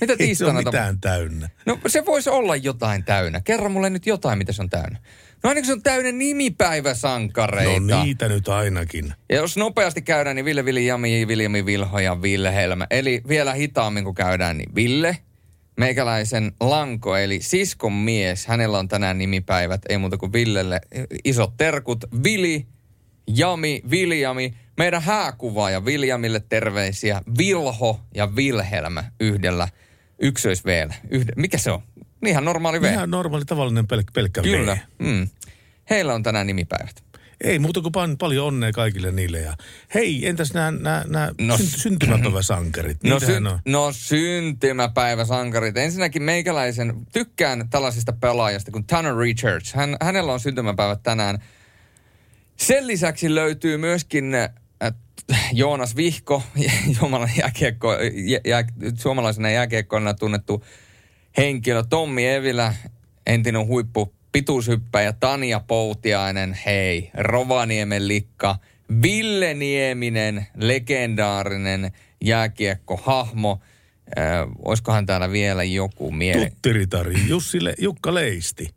Mitä Ei se tiistaina ole tapahtuu? mitään täynnä. No se voisi olla jotain täynnä. Kerro mulle nyt jotain, mitä se on täynnä. No ainakin se on täynnä nimipäiväsankareita. No niitä nyt ainakin. Ja jos nopeasti käydään, niin Ville, Vili, Jami, Viljami, Vilho ja Vilhelm. Eli vielä hitaammin kun käydään, niin Ville, meikäläisen lanko, eli siskon mies. Hänellä on tänään nimipäivät, ei muuta kuin Villelle. Isot terkut, Vili, Jami, Viljami. Meidän hääkuvaaja Viljamille terveisiä. Vilho ja Vilhelm yhdellä ykkös Yhde, mikä se on? Ihan normaali V. Ihan normaali tavallinen pelk- pelkkä Kyllä. V. Mm. Heillä on tänään nimipäivät. Ei muuta kuin pan- paljon onnea kaikille niille. Ja hei, entäs nämä, No syntymäpäiväsankarit? No, sy- on. no syntymäpäiväsankarit. Ensinnäkin meikäläisen, tykkään tällaisista pelaajista kuin Tanner Richards. Hän, hänellä on syntymäpäivät tänään. Sen lisäksi löytyy myöskin äh, Joonas Vihko, jääkiekko, jä, jä, suomalaisena jääkiekkoina tunnettu henkilö. Tommi Evilä, entinen huippu pituushyppäjä Tania Poutiainen, hei, Rovaniemen likka, Ville Nieminen, legendaarinen jääkiekkohahmo. Äh, olisikohan täällä vielä joku miele... Tuttiritari Jussi Le- Jukka Leisti.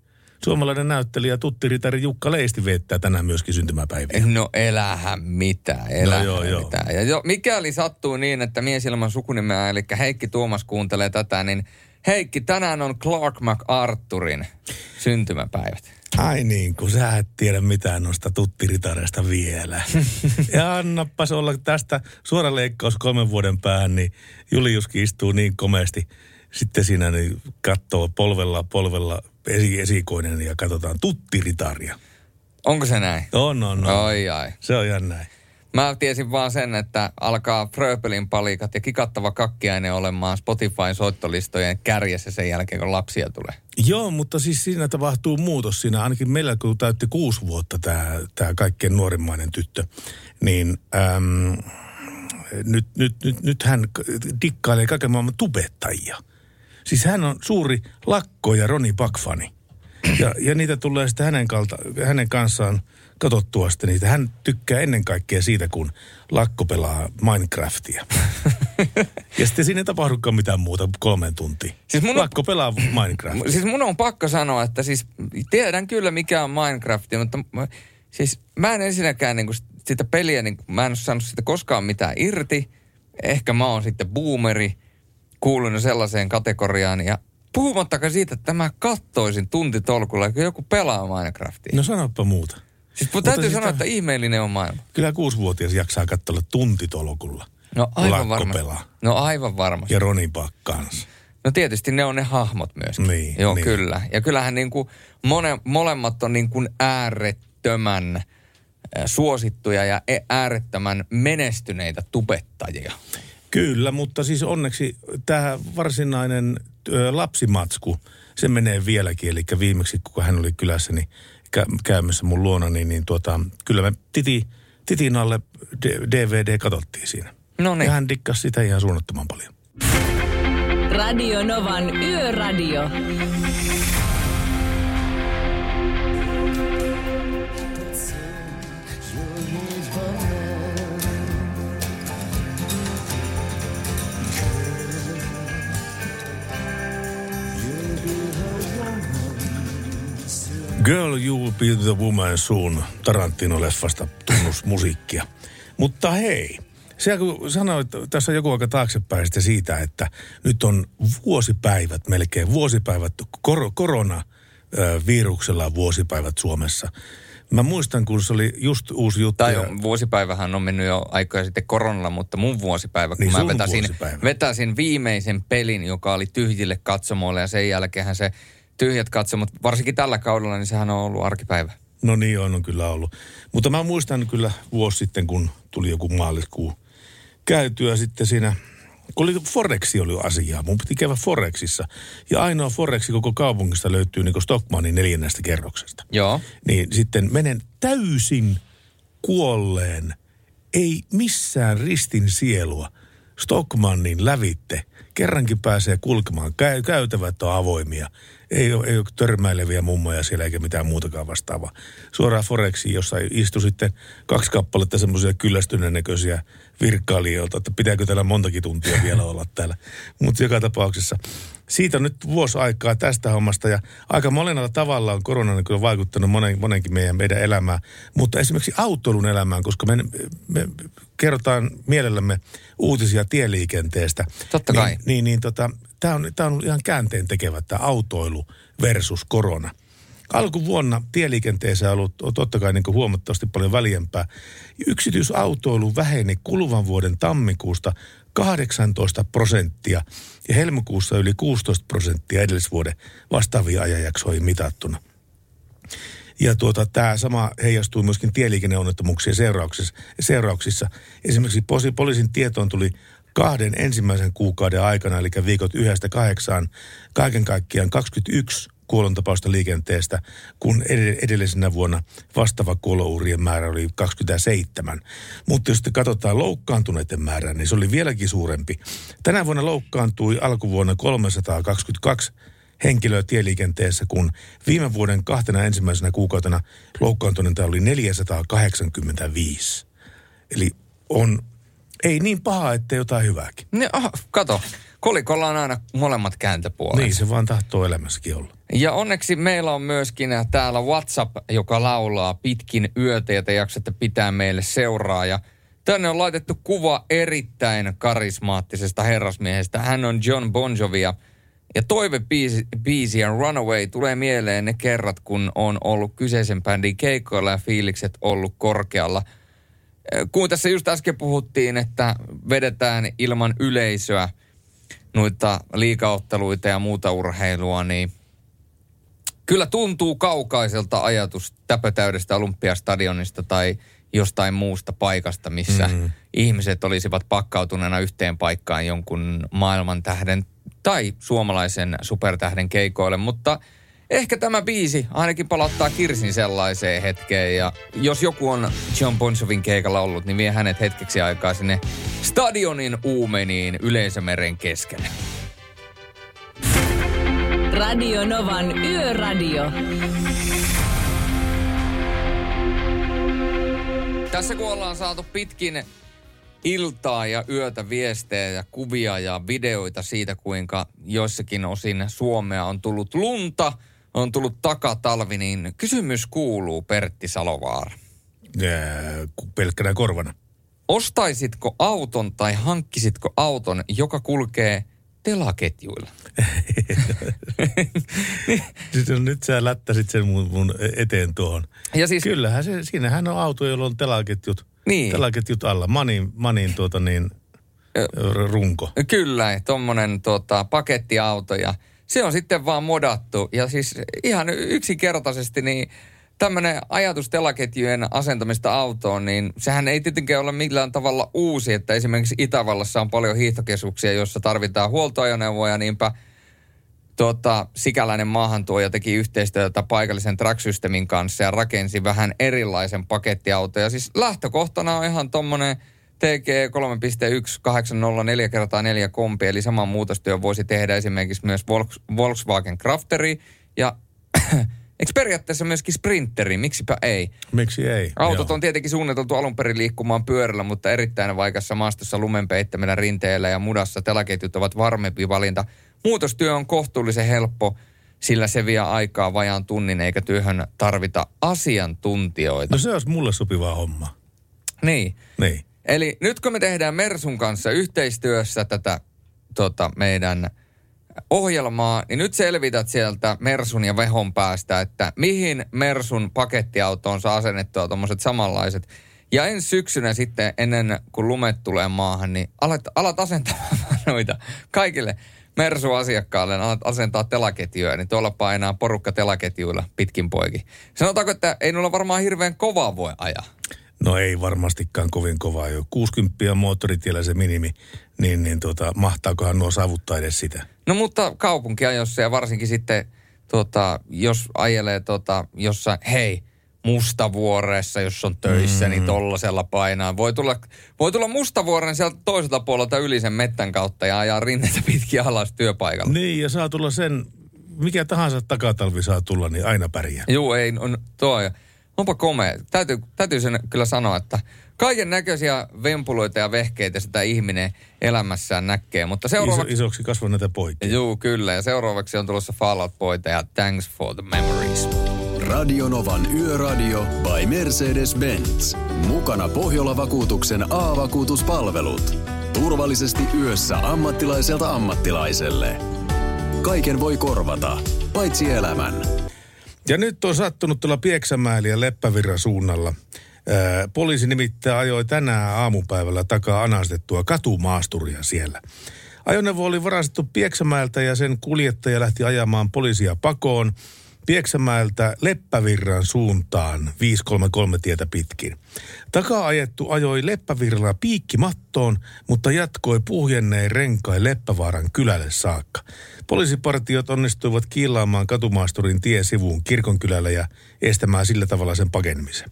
Suomalainen näyttelijä Tuttiritari Jukka Leisti viettää tänään myöskin syntymäpäiviä. No elähän mitä, elähän joo, joo. mitä. Ja jo, mikäli sattuu niin, että mies ilman sukunimeä, eli Heikki Tuomas kuuntelee tätä, niin Heikki, tänään on Clark MacArthurin syntymäpäivät. Ai niin, kun sä et tiedä mitään noista tuttiritareista vielä. ja annapas olla tästä suora leikkaus kolmen vuoden päähän, niin Juliuskin istuu niin komeasti sitten siinä niin katsoo polvella, polvella esi- esikoinen ja katsotaan tuttiritaria. Onko se näin? On, on, on. Ai ai. Se on ihan näin. Mä tiesin vaan sen, että alkaa Fröbelin palikat ja kikattava kakkiainen olemaan Spotifyn soittolistojen kärjessä sen jälkeen, kun lapsia tulee. Joo, mutta siis siinä tapahtuu muutos siinä. Ainakin meillä, kun täytti kuusi vuotta tämä, tämä kaikkein nuorimmainen tyttö, niin äm, nyt, nyt, nyt, nyt hän dikkailee kaiken maailman tubettajia. Siis hän on suuri lakko- ja Roni Bakfani. Ja, ja niitä tulee sitten hänen, kalta, hänen kanssaan katsottua sitten niitä. Hän tykkää ennen kaikkea siitä, kun lakko pelaa Minecraftia. ja sitten siinä ei tapahdukaan mitään muuta kolmen tuntia. Siis mun on- lakko pelaa Minecraftia. Siis mun on pakko sanoa, että siis tiedän kyllä mikä on Minecraft, mutta mä- siis mä en ensinnäkään niinku sitä peliä, niin mä en ole saanut sitä koskaan mitään irti. Ehkä mä oon sitten boomeri, kuulunut sellaiseen kategoriaan ja puhumattakaan siitä, että mä kattoisin tuntitolkulla, kun joku pelaa Minecraftia. No sanoppa muuta. Siis mun täytyy siis sanoa, että ihmeellinen on maailma. Kyllä kuusivuotias jaksaa katsella tuntitolokulla. No aivan pelaa. No aivan varmasti. Ja Roni Pak kanssa. No tietysti ne on ne hahmot myöskin. Niin, Joo, niin. kyllä. Ja kyllähän niin kuin mone, molemmat on niin kuin äärettömän suosittuja ja e- äärettömän menestyneitä tubettajia. Kyllä, mutta siis onneksi tämä varsinainen lapsimatsku, se menee vieläkin. Eli viimeksi, kun hän oli kylässäni kä- käymässä mun luona, niin, niin tuota, kyllä me titi, titin alle D- DVD katsottiin siinä. No niin. Ja hän dikkasi sitä ihan suunnattoman paljon. Radio Novan Yöradio. Girl, you be the woman soon, Tarantino-leffasta tunnusmusiikkia. Mutta hei, se kun sanoit tässä joku aika taaksepäin sitten siitä, että nyt on vuosipäivät melkein, vuosipäivät, kor- korona viruksella vuosipäivät Suomessa. Mä muistan, kun se oli just uusi juttu. Tai ja- vuosipäivähän on mennyt jo aikoja sitten koronalla, mutta mun vuosipäivä, kun Niin, mä vetäsin, vuosipäivä. vetäsin viimeisen pelin, joka oli tyhjille katsomoille ja sen jälkeen se tyhjät katsomot, varsinkin tällä kaudella, niin sehän on ollut arkipäivä. No niin on, on kyllä ollut. Mutta mä muistan kyllä vuosi sitten, kun tuli joku maaliskuu käytyä sitten siinä, kun oli Forexi oli asiaa. Mun piti käydä Forexissa. Ja ainoa Forexi koko kaupungista löytyy niin Stockmanin neljännestä kerroksesta. Joo. Niin sitten menen täysin kuolleen, ei missään ristin sielua, Stockmannin lävitte. Kerrankin pääsee kulkemaan, Käy, käytävät on avoimia. Ei ole, ei ole törmäileviä mummoja siellä eikä mitään muutakaan vastaavaa. Suoraan Forexiin, jossa istui sitten kaksi kappaletta semmoisia kyllästyneen näköisiä virkailijoilta, että pitääkö täällä montakin tuntia vielä olla täällä. Mutta joka tapauksessa siitä on nyt vuosi aikaa tästä hommasta ja aika monella tavalla on korona kyllä vaikuttanut monen, monenkin meidän, meidän elämään, mutta esimerkiksi autoilun elämään, koska me, me kerrotaan mielellämme uutisia tieliikenteestä. Totta kai. Niin, niin, niin tota, tämä on, tää on ollut ihan käänteen tekevä tämä autoilu versus korona. Alkuvuonna tieliikenteessä on ollut on totta kai niin kuin huomattavasti paljon väljempää. Yksityisautoilu väheni kuluvan vuoden tammikuusta 18 prosenttia ja helmikuussa yli 16 prosenttia edellisvuoden vastaavia ajanjaksoihin mitattuna. Ja tuota, tämä sama heijastuu myöskin tieliikenneonnettomuuksien seurauksissa. seurauksissa. Esimerkiksi poliisin tietoon tuli kahden ensimmäisen kuukauden aikana, eli viikot yhdestä kahdeksaan, kaiken kaikkiaan 21 kuolontapausta liikenteestä, kun ed- edellisenä vuonna vastaava kuolouurien määrä oli 27. Mutta jos sitten katsotaan loukkaantuneiden määrää, niin se oli vieläkin suurempi. Tänä vuonna loukkaantui alkuvuonna 322 henkilöä tieliikenteessä, kun viime vuoden kahtena ensimmäisenä kuukautena loukkaantuneita oli 485. Eli on, ei niin paha, että jotain hyvääkin. Ne, oh, kato, kolikolla on aina molemmat kääntöpuolet. Niin se vaan tahtoo elämässäkin olla. Ja onneksi meillä on myöskin täällä WhatsApp, joka laulaa pitkin yötä ja te jaksatte pitää meille seuraa. Ja tänne on laitettu kuva erittäin karismaattisesta herrasmiehestä. Hän on John Bon Jovi ja Ja toivebiisi biisi ja Runaway tulee mieleen ne kerrat, kun on ollut kyseisen bändin keikoilla ja fiilikset ollut korkealla. Kun tässä just äsken puhuttiin, että vedetään ilman yleisöä noita liikaotteluita ja muuta urheilua, niin kyllä tuntuu kaukaiselta ajatus täpötäydestä Olympiastadionista tai jostain muusta paikasta, missä mm. ihmiset olisivat pakkautuneena yhteen paikkaan jonkun maailman tähden tai suomalaisen supertähden keikoille, mutta ehkä tämä biisi ainakin palauttaa Kirsin sellaiseen hetkeen ja jos joku on John Bonsovin keikalla ollut, niin vie hänet hetkeksi aikaa sinne stadionin uumeniin yleisömeren keskelle. Radio Novan Yöradio. Tässä kun ollaan saatu pitkin iltaa ja yötä viestejä ja kuvia ja videoita siitä, kuinka joissakin osin Suomea on tullut lunta, on tullut takatalvi, niin kysymys kuuluu Pertti Salovaara. pelkkänä korvana. Ostaisitko auton tai hankkisitko auton, joka kulkee telaketjuilla? siis nyt sä lättäsit sen mun, mun eteen tuohon. Ja siis, Kyllähän se, siinähän on auto, jolla on telaketjut, niin. telaketjut alla. Manin, manin tuota niin, runko. Kyllä, tuommoinen tuota, pakettiauto ja se on sitten vaan modattu. Ja siis ihan yksinkertaisesti niin tämmöinen ajatus telaketjujen asentamista autoon, niin sehän ei tietenkään ole millään tavalla uusi, että esimerkiksi Itävallassa on paljon hiihtokeskuksia, joissa tarvitaan huoltoajoneuvoja, niinpä tuota, sikäläinen maahantuoja teki yhteistyötä paikallisen track kanssa ja rakensi vähän erilaisen pakettiauton. Ja siis lähtökohtana on ihan tommonen TG 3.1 804 kertaa 4 kompi, eli saman muutostyön voisi tehdä esimerkiksi myös Volkswagen Crafteri ja Eikö periaatteessa myöskin sprinteri, miksipä ei? Miksi ei? Autot Joo. on tietenkin suunniteltu alun perin liikkumaan pyörällä, mutta erittäin vaikeassa maastossa lumen peittämillä rinteellä ja mudassa telaketjut ovat varmempi valinta. Muutostyö on kohtuullisen helppo, sillä se vie aikaa vajaan tunnin eikä työhön tarvita asiantuntijoita. No se olisi mulle sopiva homma. Niin. Niin. Eli nyt kun me tehdään Mersun kanssa yhteistyössä tätä tota, meidän ohjelmaa, niin nyt selvität sieltä Mersun ja Vehon päästä, että mihin Mersun pakettiautoon saa asennettua tuommoiset samanlaiset. Ja ensi syksynä sitten, ennen kuin lumet tulee maahan, niin alat, alat asentamaan noita kaikille Mersu-asiakkaalle, alat asentaa telaketjuja, niin tuolla painaa porukka telaketjuilla pitkin poikin. Sanotaanko, että ei nulla varmaan hirveän kovaa voi ajaa? No ei varmastikaan kovin kovaa jo. 60 moottoritiellä se minimi, niin, niin tota, mahtaakohan nuo saavuttaa edes sitä? No mutta kaupunkiajossa ja varsinkin sitten, tota, jos ajelee tota, jossa, hei, mustavuoressa, jos on töissä, niin mm. niin tollasella painaa. Voi tulla, voi tulla mustavuoren sieltä toiselta puolelta yli sen mettän kautta ja ajaa rinneitä pitkin alas työpaikalla. Niin, ja saa tulla sen, mikä tahansa takatalvi saa tulla, niin aina pärjää. Joo, ei, on, tuo, onpa komea. Täytyy, täytyy sen kyllä sanoa, että kaiken näköisiä vempuloita ja vehkeitä sitä ihminen elämässään näkee. Mutta seuraavaksi... Iso, isoksi kasvaneita poikia. Joo, kyllä. Ja seuraavaksi on tulossa Fallout Boyta ja Thanks for the Memories. Radio Novan Yöradio by Mercedes-Benz. Mukana Pohjola-vakuutuksen A-vakuutuspalvelut. Turvallisesti yössä ammattilaiselta ammattilaiselle. Kaiken voi korvata, paitsi elämän. Ja nyt on sattunut tuolla Pieksämäellä ja Leppävirran suunnalla – Poliisi nimittäin ajoi tänään aamupäivällä takaa anastettua katumaasturia siellä. Ajoneuvo oli varastettu Pieksämäeltä ja sen kuljettaja lähti ajamaan poliisia pakoon Pieksämäeltä Leppävirran suuntaan 533 tietä pitkin. Takaa ajettu ajoi Leppävirralla piikkimattoon, mutta jatkoi puhjenneen renkai Leppävaaran kylälle saakka. Poliisipartiot onnistuivat kiilaamaan katumaasturin sivuun kirkonkylällä ja estämään sillä tavalla sen pakenemisen.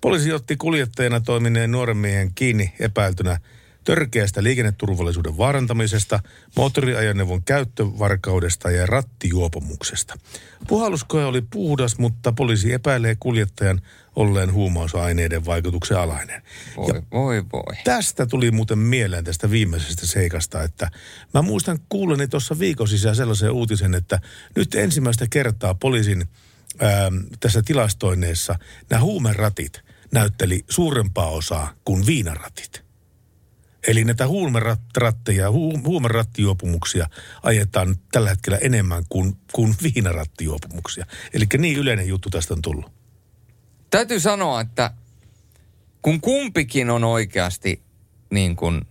Poliisi otti kuljettajana toimineen nuoren miehen kiinni epäiltynä törkeästä liikenneturvallisuuden vaarantamisesta, moottoriajoneuvon käyttövarkaudesta ja rattijuopumuksesta. Puhalluskoe oli puhdas, mutta poliisi epäilee kuljettajan olleen huumausaineiden vaikutuksen alainen. Voi, ja voi, voi. Tästä tuli muuten mieleen tästä viimeisestä seikasta, että mä muistan kuuleni tuossa viikon sisään sellaisen uutisen, että nyt ensimmäistä kertaa poliisin ää, tässä tilastoineessa nämä huumeratit – näytteli suurempaa osaa kuin viinaratit. Eli näitä huumeratteja, hu- huumerattijuopumuksia ajetaan tällä hetkellä enemmän kuin, kuin viinarattijuopumuksia. Eli niin yleinen juttu tästä on tullut. Täytyy sanoa, että kun kumpikin on oikeasti niin kuin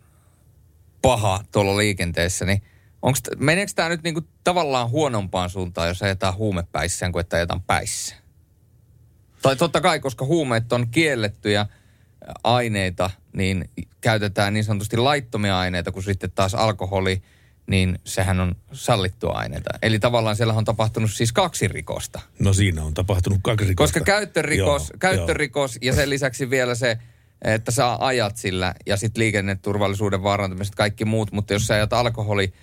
paha tuolla liikenteessä, niin onks, meneekö tämä nyt niin kuin tavallaan huonompaan suuntaan, jos ajetaan huumepäissään kuin että ajetaan päissään? Tai totta kai, koska huumeet on kiellettyjä aineita, niin käytetään niin sanotusti laittomia aineita, kun sitten taas alkoholi, niin sehän on sallittua aineita. Eli tavallaan siellä on tapahtunut siis kaksi rikosta. No siinä on tapahtunut kaksi rikosta. Koska käyttörikos, Joo, käyttörikos ja sen lisäksi vielä se, että sä ajat sillä ja sitten liikenneturvallisuuden vaarantumiset kaikki muut, mutta jos sä ajat alkoholi,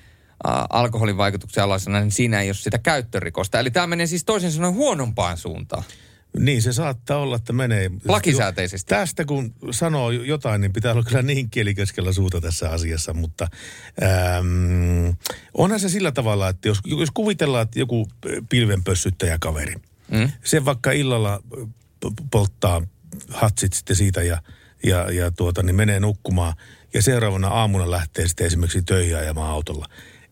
äh, alkoholin vaikutuksen alaisena, niin siinä ei ole sitä käyttörikosta. Eli tämä menee siis toisin sanoen huonompaan suuntaan. Niin se saattaa olla, että menee. Lakisääteisesti. Tästä kun sanoo jotain, niin pitää olla kyllä niin kielikeskellä suuta tässä asiassa, mutta äm, onhan se sillä tavalla, että jos, jos kuvitellaan, että joku pilvenpössyttäjä kaveri, Mm. se vaikka illalla p- polttaa hatsit sitten siitä ja, ja, ja tuota, niin menee nukkumaan ja seuraavana aamuna lähtee sitten esimerkiksi töihin ajamaan autolla.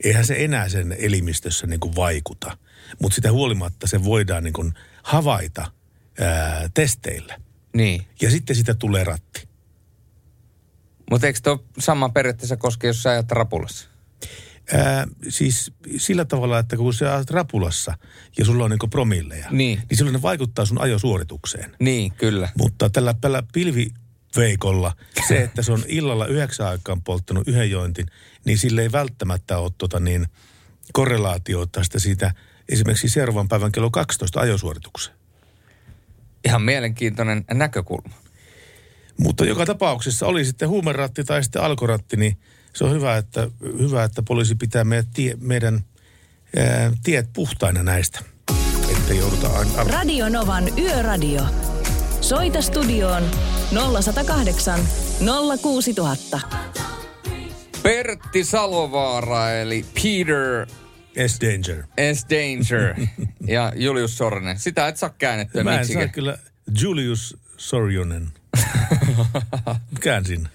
Eihän se enää sen elimistössä niin kuin vaikuta, mutta sitä huolimatta se voidaan niin kuin havaita ää, testeillä. Niin. Ja sitten sitä tulee ratti. Mutta eikö tuo sama periaatteessa koske, jos sä ajat rapulassa? Ää, siis sillä tavalla, että kun sä olet rapulassa ja sulla on niin promilleja, Niin. niin silloin ne vaikuttaa sun ajosuoritukseen. Niin, kyllä. Mutta tällä, tällä pilviveikolla se, että se on illalla yhdeksän aikaan polttanut yhden jointin, niin sille ei välttämättä ole tota niin, korrelaatiota sitä siitä esimerkiksi seuraavan päivän kello 12 ajosuoritukseen. Ihan mielenkiintoinen näkökulma. Mutta joka tapauksessa oli sitten huumeratti tai sitten alkoratti, niin se on hyvä, että, hyvä, että poliisi pitää meidän, tie, meidän ää, tiet puhtaina näistä. Että jouduta aina... Radio Novan Yöradio. Soita studioon 0108 06000. Pertti Salovaara, eli Peter S. Danger. S. Danger ja Julius Sornen. Sitä et saa käännettyä Mä en miksi. saa kyllä Julius Sorjonen. Käänsin.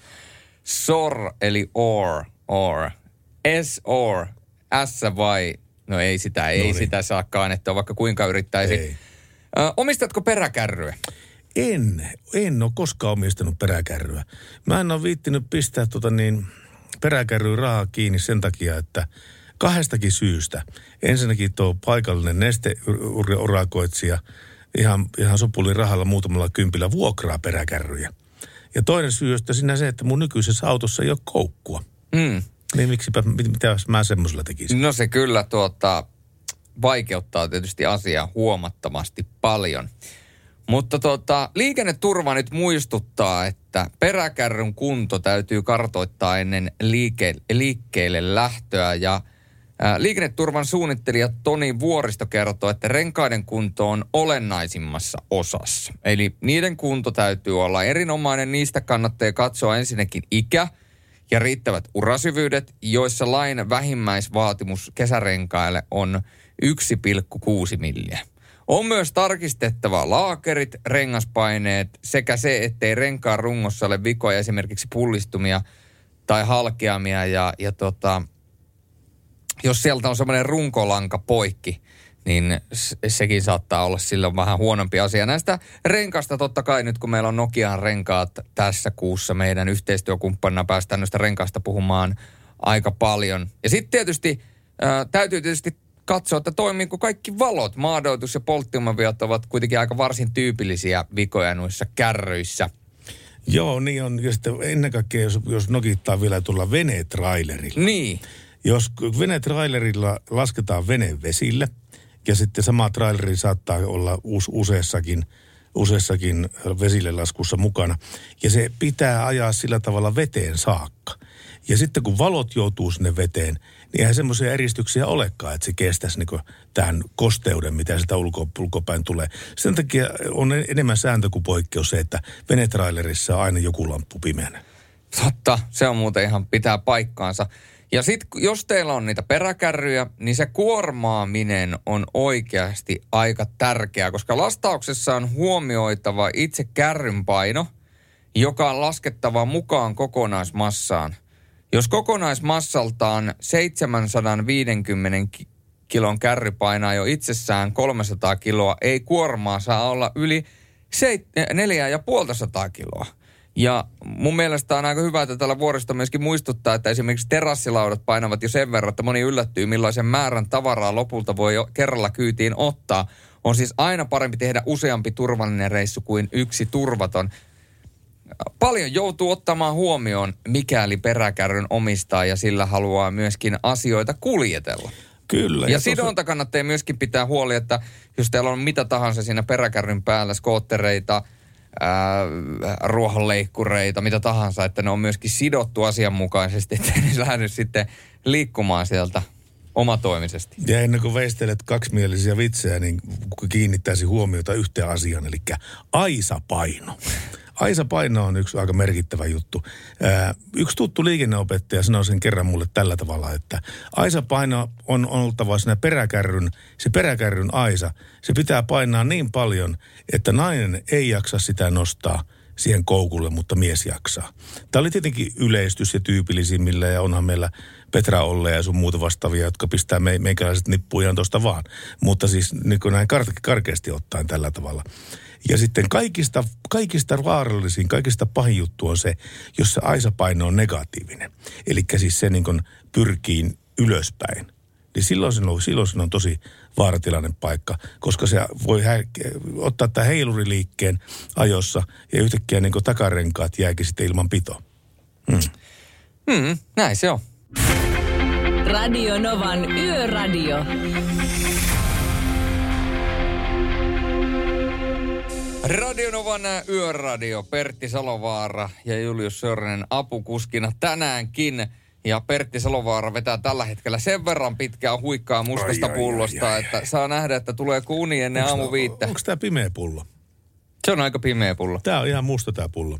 Sor, eli or, or. S, or. S vai? No ei sitä, ei Noniin. sitä saa käännettyä, vaikka kuinka yrittäisi. Ei. Ö, omistatko peräkärryä? En, en ole koskaan omistanut peräkärryä. Mä en ole viittinyt pistää tota niin, peräkärryyn rahaa kiinni sen takia, että kahdestakin syystä. Ensinnäkin tuo paikallinen nesteurakoitsija ihan, ihan sopulin rahalla muutamalla kympillä vuokraa peräkärryjä. Ja toinen syy on siinä se, että mun nykyisessä autossa ei ole koukkua. Mm. Niin miksipä, mit- mitä mä semmoisella tekisin? No se kyllä tuota, vaikeuttaa tietysti asiaa huomattavasti paljon. Mutta tota, liikenneturva nyt muistuttaa, että peräkärryn kunto täytyy kartoittaa ennen liike, liikkeelle lähtöä. Ja liikenneturvan suunnittelija Toni Vuoristo kertoo, että renkaiden kunto on olennaisimmassa osassa. Eli niiden kunto täytyy olla erinomainen. Niistä kannattaa katsoa ensinnäkin ikä ja riittävät urasyvyydet, joissa lain vähimmäisvaatimus kesärenkaille on 1,6 milliä. On myös tarkistettava laakerit, rengaspaineet sekä se, ettei renkaan rungossa ole vikoja, esimerkiksi pullistumia tai halkeamia. Ja, ja tota, jos sieltä on semmoinen runkolanka poikki, niin sekin saattaa olla silloin vähän huonompi asia. Näistä renkasta totta kai nyt, kun meillä on Nokian renkaat tässä kuussa, meidän yhteistyökumppanina päästään noista renkaista puhumaan aika paljon. Ja sitten tietysti ää, täytyy tietysti katsoa, että toimiiko kaikki valot. Maadoitus ja polttiumaviot ovat kuitenkin aika varsin tyypillisiä vikoja noissa kärryissä. Joo, niin on. Ja sitten ennen kaikkea, jos, jos nokittaa vielä tulla venetrailerilla. Niin. Jos venetrailerilla lasketaan vene vesille, ja sitten sama traileri saattaa olla us, useassakin, useassakin vesille laskussa mukana, ja se pitää ajaa sillä tavalla veteen saakka. Ja sitten kun valot joutuu sinne veteen, niin eihän semmoisia eristyksiä olekaan, että se kestäisi niin tämän kosteuden, mitä sitä ulko, ulkopäin tulee. Sen takia on enemmän sääntö kuin poikkeus se, että venetrailerissa on aina joku lamppu pimeänä. Totta, se on muuten ihan pitää paikkaansa. Ja sitten jos teillä on niitä peräkärryjä, niin se kuormaaminen on oikeasti aika tärkeää, koska lastauksessa on huomioitava itse kärryn paino, joka on laskettava mukaan kokonaismassaan. Jos kokonaismassaltaan 750 ki- kilon kärry painaa jo itsessään 300 kiloa, ei kuormaa saa olla yli seit- neljää ja puolta kiloa. Ja mun mielestä on aika hyvä, että tällä vuorista myöskin muistuttaa, että esimerkiksi terassilaudat painavat jo sen verran, että moni yllättyy, millaisen määrän tavaraa lopulta voi jo kerralla kyytiin ottaa. On siis aina parempi tehdä useampi turvallinen reissu kuin yksi turvaton. Paljon joutuu ottamaan huomioon, mikäli peräkärryn omistaa ja sillä haluaa myöskin asioita kuljetella. Kyllä. Ja tossa- sidonta kannattaa myöskin pitää huoli, että jos teillä on mitä tahansa siinä peräkärryn päällä, skoottereita, ää, ruohonleikkureita, mitä tahansa, että ne on myöskin sidottu asianmukaisesti, että ne lähde sitten liikkumaan sieltä omatoimisesti. Ja ennen kuin veistelet kaksimielisiä vitsejä, niin kiinnittäisi huomiota yhteen asiaan, eli aisapaino. Aisapaino on yksi aika merkittävä juttu. Ää, yksi tuttu liikenneopettaja sanoi sen kerran mulle tällä tavalla, että aisapaino on oltava siinä peräkärryn, se peräkärryn aisa, se pitää painaa niin paljon, että nainen ei jaksa sitä nostaa siihen koukulle, mutta mies jaksaa. Tämä oli tietenkin yleistys ja tyypillisimmillä ja onhan meillä Petra Olle ja sun muuta vastaavia, jotka pistää me, meikäläiset nippuja tuosta vaan. Mutta siis niin kuin näin kar- karkeasti ottaen tällä tavalla. Ja sitten kaikista, kaikista vaarallisin, kaikista pahin juttu on se, jos se aisapaino on negatiivinen. Eli siis se niin kuin pyrkii ylöspäin. Niin silloin se on, silloin se on tosi vaaratilainen paikka, koska se voi hä- ottaa tämän heiluriliikkeen ajossa ja yhtäkkiä niin takarenkaat jääkin sitten ilman pitoa. Mm. Hmm, näin se on. Radio Novan Yöradio. Radionovan yöradio, Pertti Salovaara ja Julius Sörnen apukuskina tänäänkin. Ja Pertti Salovaara vetää tällä hetkellä sen verran pitkää huikkaa mustasta Ai, pullosta, ai, ai. että saa nähdä, että tuleeko uni ennen aamu viittä. Onko tämä pimeä pullo? Se on aika pimeä pullo. Tämä on ihan musta tämä pullo.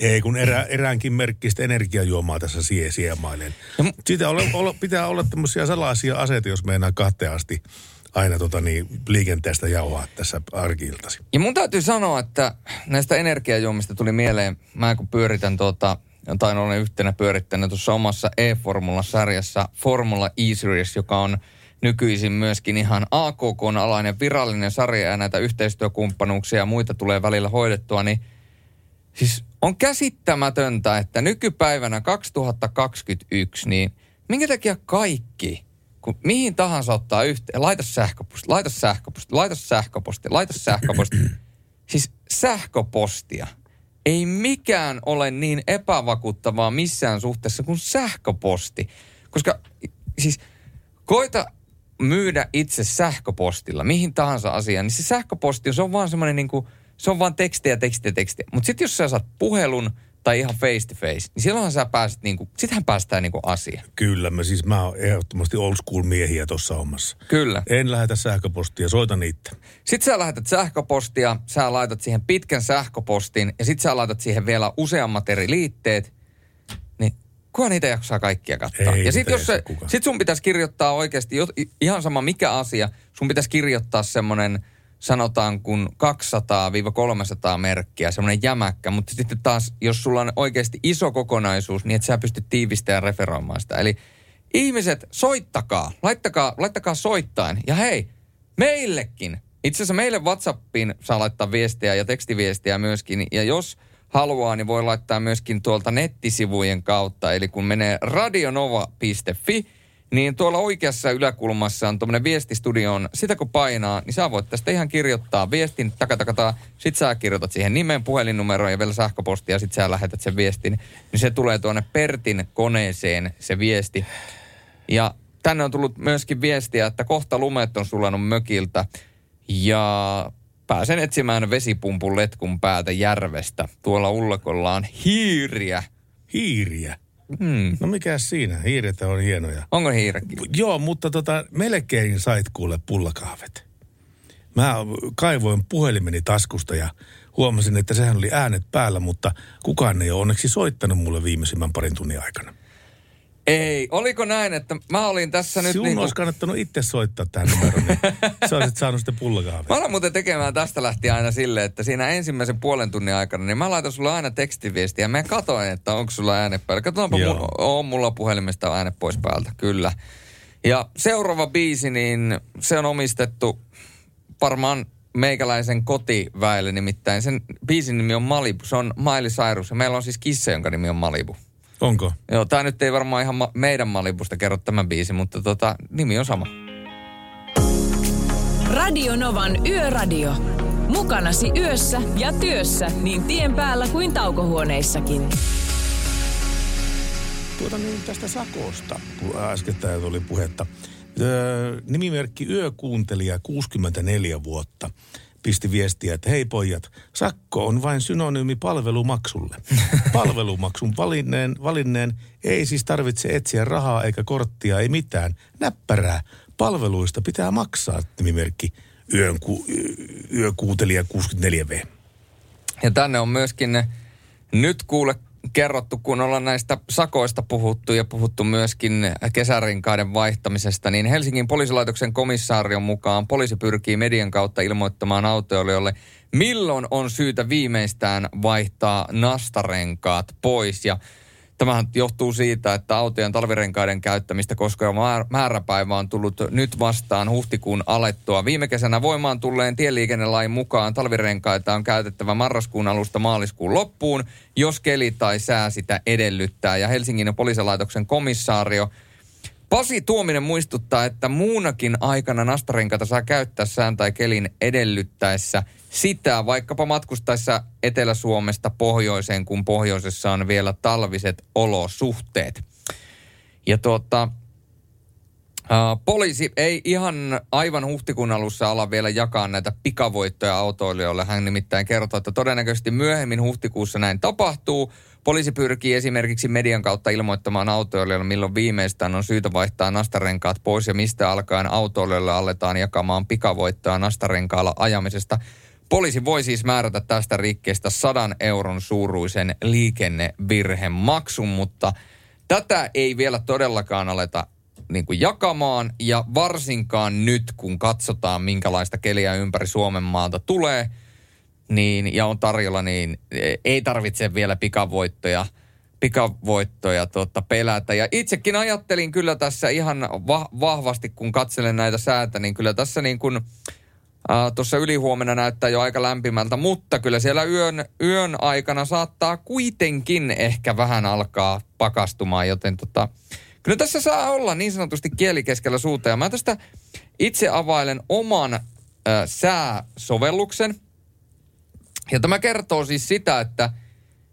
Ei, kun erä, eräänkin merkkistä energiajuomaa tässä sie, siemailen. Siitä olla, olla, pitää olla tämmöisiä salaisia aseita, jos meinaa kahteen asti aina tota niin, liikenteestä jauhaa tässä arkiiltasi. Ja mun täytyy sanoa, että näistä energiajuomista tuli mieleen, mä kun pyöritän tuota, tai olen yhtenä pyörittänyt tuossa omassa E-Formula-sarjassa Formula E-Series, joka on nykyisin myöskin ihan AKK-alainen virallinen sarja ja näitä yhteistyökumppanuuksia ja muita tulee välillä hoidettua, niin siis on käsittämätöntä, että nykypäivänä 2021, niin minkä takia kaikki, kun mihin tahansa ottaa yhteen, laita sähköposti, laita sähköposti, laita sähköposti, laita sähköposti. siis sähköpostia. Ei mikään ole niin epävakuuttavaa missään suhteessa kuin sähköposti. Koska siis koita myydä itse sähköpostilla, mihin tahansa asiaan, niin se sähköposti, se on vaan semmoinen niin kuin, se on vaan tekstiä, tekstiä, tekstiä. Mutta sitten jos sä saat puhelun tai ihan face to face, niin silloinhan sä pääset niinku, sittenhän päästään niinku asiaan. Kyllä, mä siis mä oon ehdottomasti old school miehiä tuossa hommassa. Kyllä. En lähetä sähköpostia, soita niitä. Sitten sä lähetät sähköpostia, sä laitat siihen pitkän sähköpostin ja sitten sä laitat siihen vielä useammat eri liitteet, niin kuka niitä jaksaa kaikkia katsoa? Ei ja sitten jos se, kukaan. sit sun pitäisi kirjoittaa oikeasti, ihan sama mikä asia, sun pitäisi kirjoittaa semmoinen, sanotaan kun 200-300 merkkiä, semmoinen jämäkkä, mutta sitten taas, jos sulla on oikeasti iso kokonaisuus, niin et sä pysty tiivistämään ja referoimaan sitä. Eli ihmiset, soittakaa, laittakaa, laittakaa soittain. Ja hei, meillekin. Itse asiassa meille WhatsAppiin saa laittaa viestiä ja tekstiviestiä myöskin. Ja jos haluaa, niin voi laittaa myöskin tuolta nettisivujen kautta. Eli kun menee radionova.fi, niin tuolla oikeassa yläkulmassa on tuommoinen viestistudioon. Sitä kun painaa, niin sä voit tästä ihan kirjoittaa viestin, takatakataa. Sit sä kirjoitat siihen nimen, puhelinnumeroon ja vielä sähköpostia, sit sä lähetät sen viestin. Niin se tulee tuonne Pertin koneeseen se viesti. Ja tänne on tullut myöskin viestiä, että kohta lumet on sulanut mökiltä ja pääsen etsimään vesipumpun letkun päätä järvestä. Tuolla ullakolla on hiiriä. Hiiriä? Hmm. No mikä siinä? Hiiret on hienoja. Onko hiirekin? Joo, mutta tota, melkein sait kuule pullakahvet. Mä kaivoin puhelimeni taskusta ja huomasin, että sehän oli äänet päällä, mutta kukaan ei ole onneksi soittanut mulle viimeisimmän parin tunnin aikana. Ei, oliko näin, että mä olin tässä nyt Sinun niinku... olisi kannattanut itse soittaa tähän numeroon, niin sä olisit saanut sitten pullakahvia. Mä alan muuten tekemään tästä lähtien aina silleen, että siinä ensimmäisen puolen tunnin aikana, niin mä laitan sulle aina tekstiviestiä. ja Mä katoin, että onko sulla ääne päällä. Katsotaanpa, Joo. mun, on mulla puhelimesta ääne pois päältä, kyllä. Ja seuraava biisi, niin se on omistettu varmaan meikäläisen kotiväelle, nimittäin sen biisin nimi on Malibu. Se on Miley Cyrus ja meillä on siis kissa, jonka nimi on Malibu. Onko? Joo, tää nyt ei varmaan ihan ma- meidän Malibusta kerro tämä biisi, mutta tota, nimi on sama. Radio Novan Yöradio. Mukanasi yössä ja työssä niin tien päällä kuin taukohuoneissakin. Tuota niin tästä sakosta, kun äskettäin tuli puhetta. Öö, nimimerkki Yökuuntelija 64 vuotta pisti viestiä, että hei pojat, sakko on vain synonyymi palvelumaksulle. Palvelumaksun valinneen, valinneen ei siis tarvitse etsiä rahaa eikä korttia, ei mitään. Näppärää. Palveluista pitää maksaa nimimerkki Yön, ku, Yökuuntelija 64V. Ja tänne on myöskin nyt kuule kerrottu, kun ollaan näistä sakoista puhuttu ja puhuttu myöskin kesärinkaiden vaihtamisesta, niin Helsingin poliisilaitoksen komissaarion mukaan poliisi pyrkii median kautta ilmoittamaan autoilijoille, milloin on syytä viimeistään vaihtaa nastarenkaat pois. Ja Tämähän johtuu siitä, että autojen talvirenkaiden käyttämistä koskeva määr- määräpäivä on tullut nyt vastaan huhtikuun alettua. Viime kesänä voimaan tulleen tieliikennelain mukaan talvirenkaita on käytettävä marraskuun alusta maaliskuun loppuun, jos keli tai sää sitä edellyttää. Ja Helsingin poliisilaitoksen komissaario Pasi Tuominen muistuttaa, että muunakin aikana nastarenkaita saa käyttää sään tai kelin edellyttäessä sitä, vaikkapa matkustaessa Etelä-Suomesta pohjoiseen, kun pohjoisessa on vielä talviset olosuhteet. Ja tuota, poliisi ei ihan aivan huhtikuun alussa ala vielä jakaa näitä pikavoittoja autoilijoille. Hän nimittäin kertoo, että todennäköisesti myöhemmin huhtikuussa näin tapahtuu. Poliisi pyrkii esimerkiksi median kautta ilmoittamaan autoilijoille, milloin viimeistään on syytä vaihtaa nastarenkaat pois ja mistä alkaen autoilijoille aletaan jakamaan pikavoittoa nastarenkaalla ajamisesta. Poliisi voi siis määrätä tästä rikkeestä 100 euron suuruisen liikennevirhemaksun, mutta tätä ei vielä todellakaan aleta niin kuin jakamaan ja varsinkaan nyt, kun katsotaan minkälaista keliä ympäri Suomen maata tulee, niin, ja on tarjolla, niin ei tarvitse vielä pikavoittoja, pikavoittoja tota, pelätä. Ja itsekin ajattelin kyllä tässä ihan va- vahvasti, kun katselen näitä säätä, niin kyllä tässä niin kuin äh, tuossa ylihuomenna näyttää jo aika lämpimältä, mutta kyllä siellä yön, yön aikana saattaa kuitenkin ehkä vähän alkaa pakastumaan, joten tota, kyllä tässä saa olla niin sanotusti kieli keskellä suuta. Ja mä tästä itse availen oman äh, sääsovelluksen. Ja tämä kertoo siis sitä, että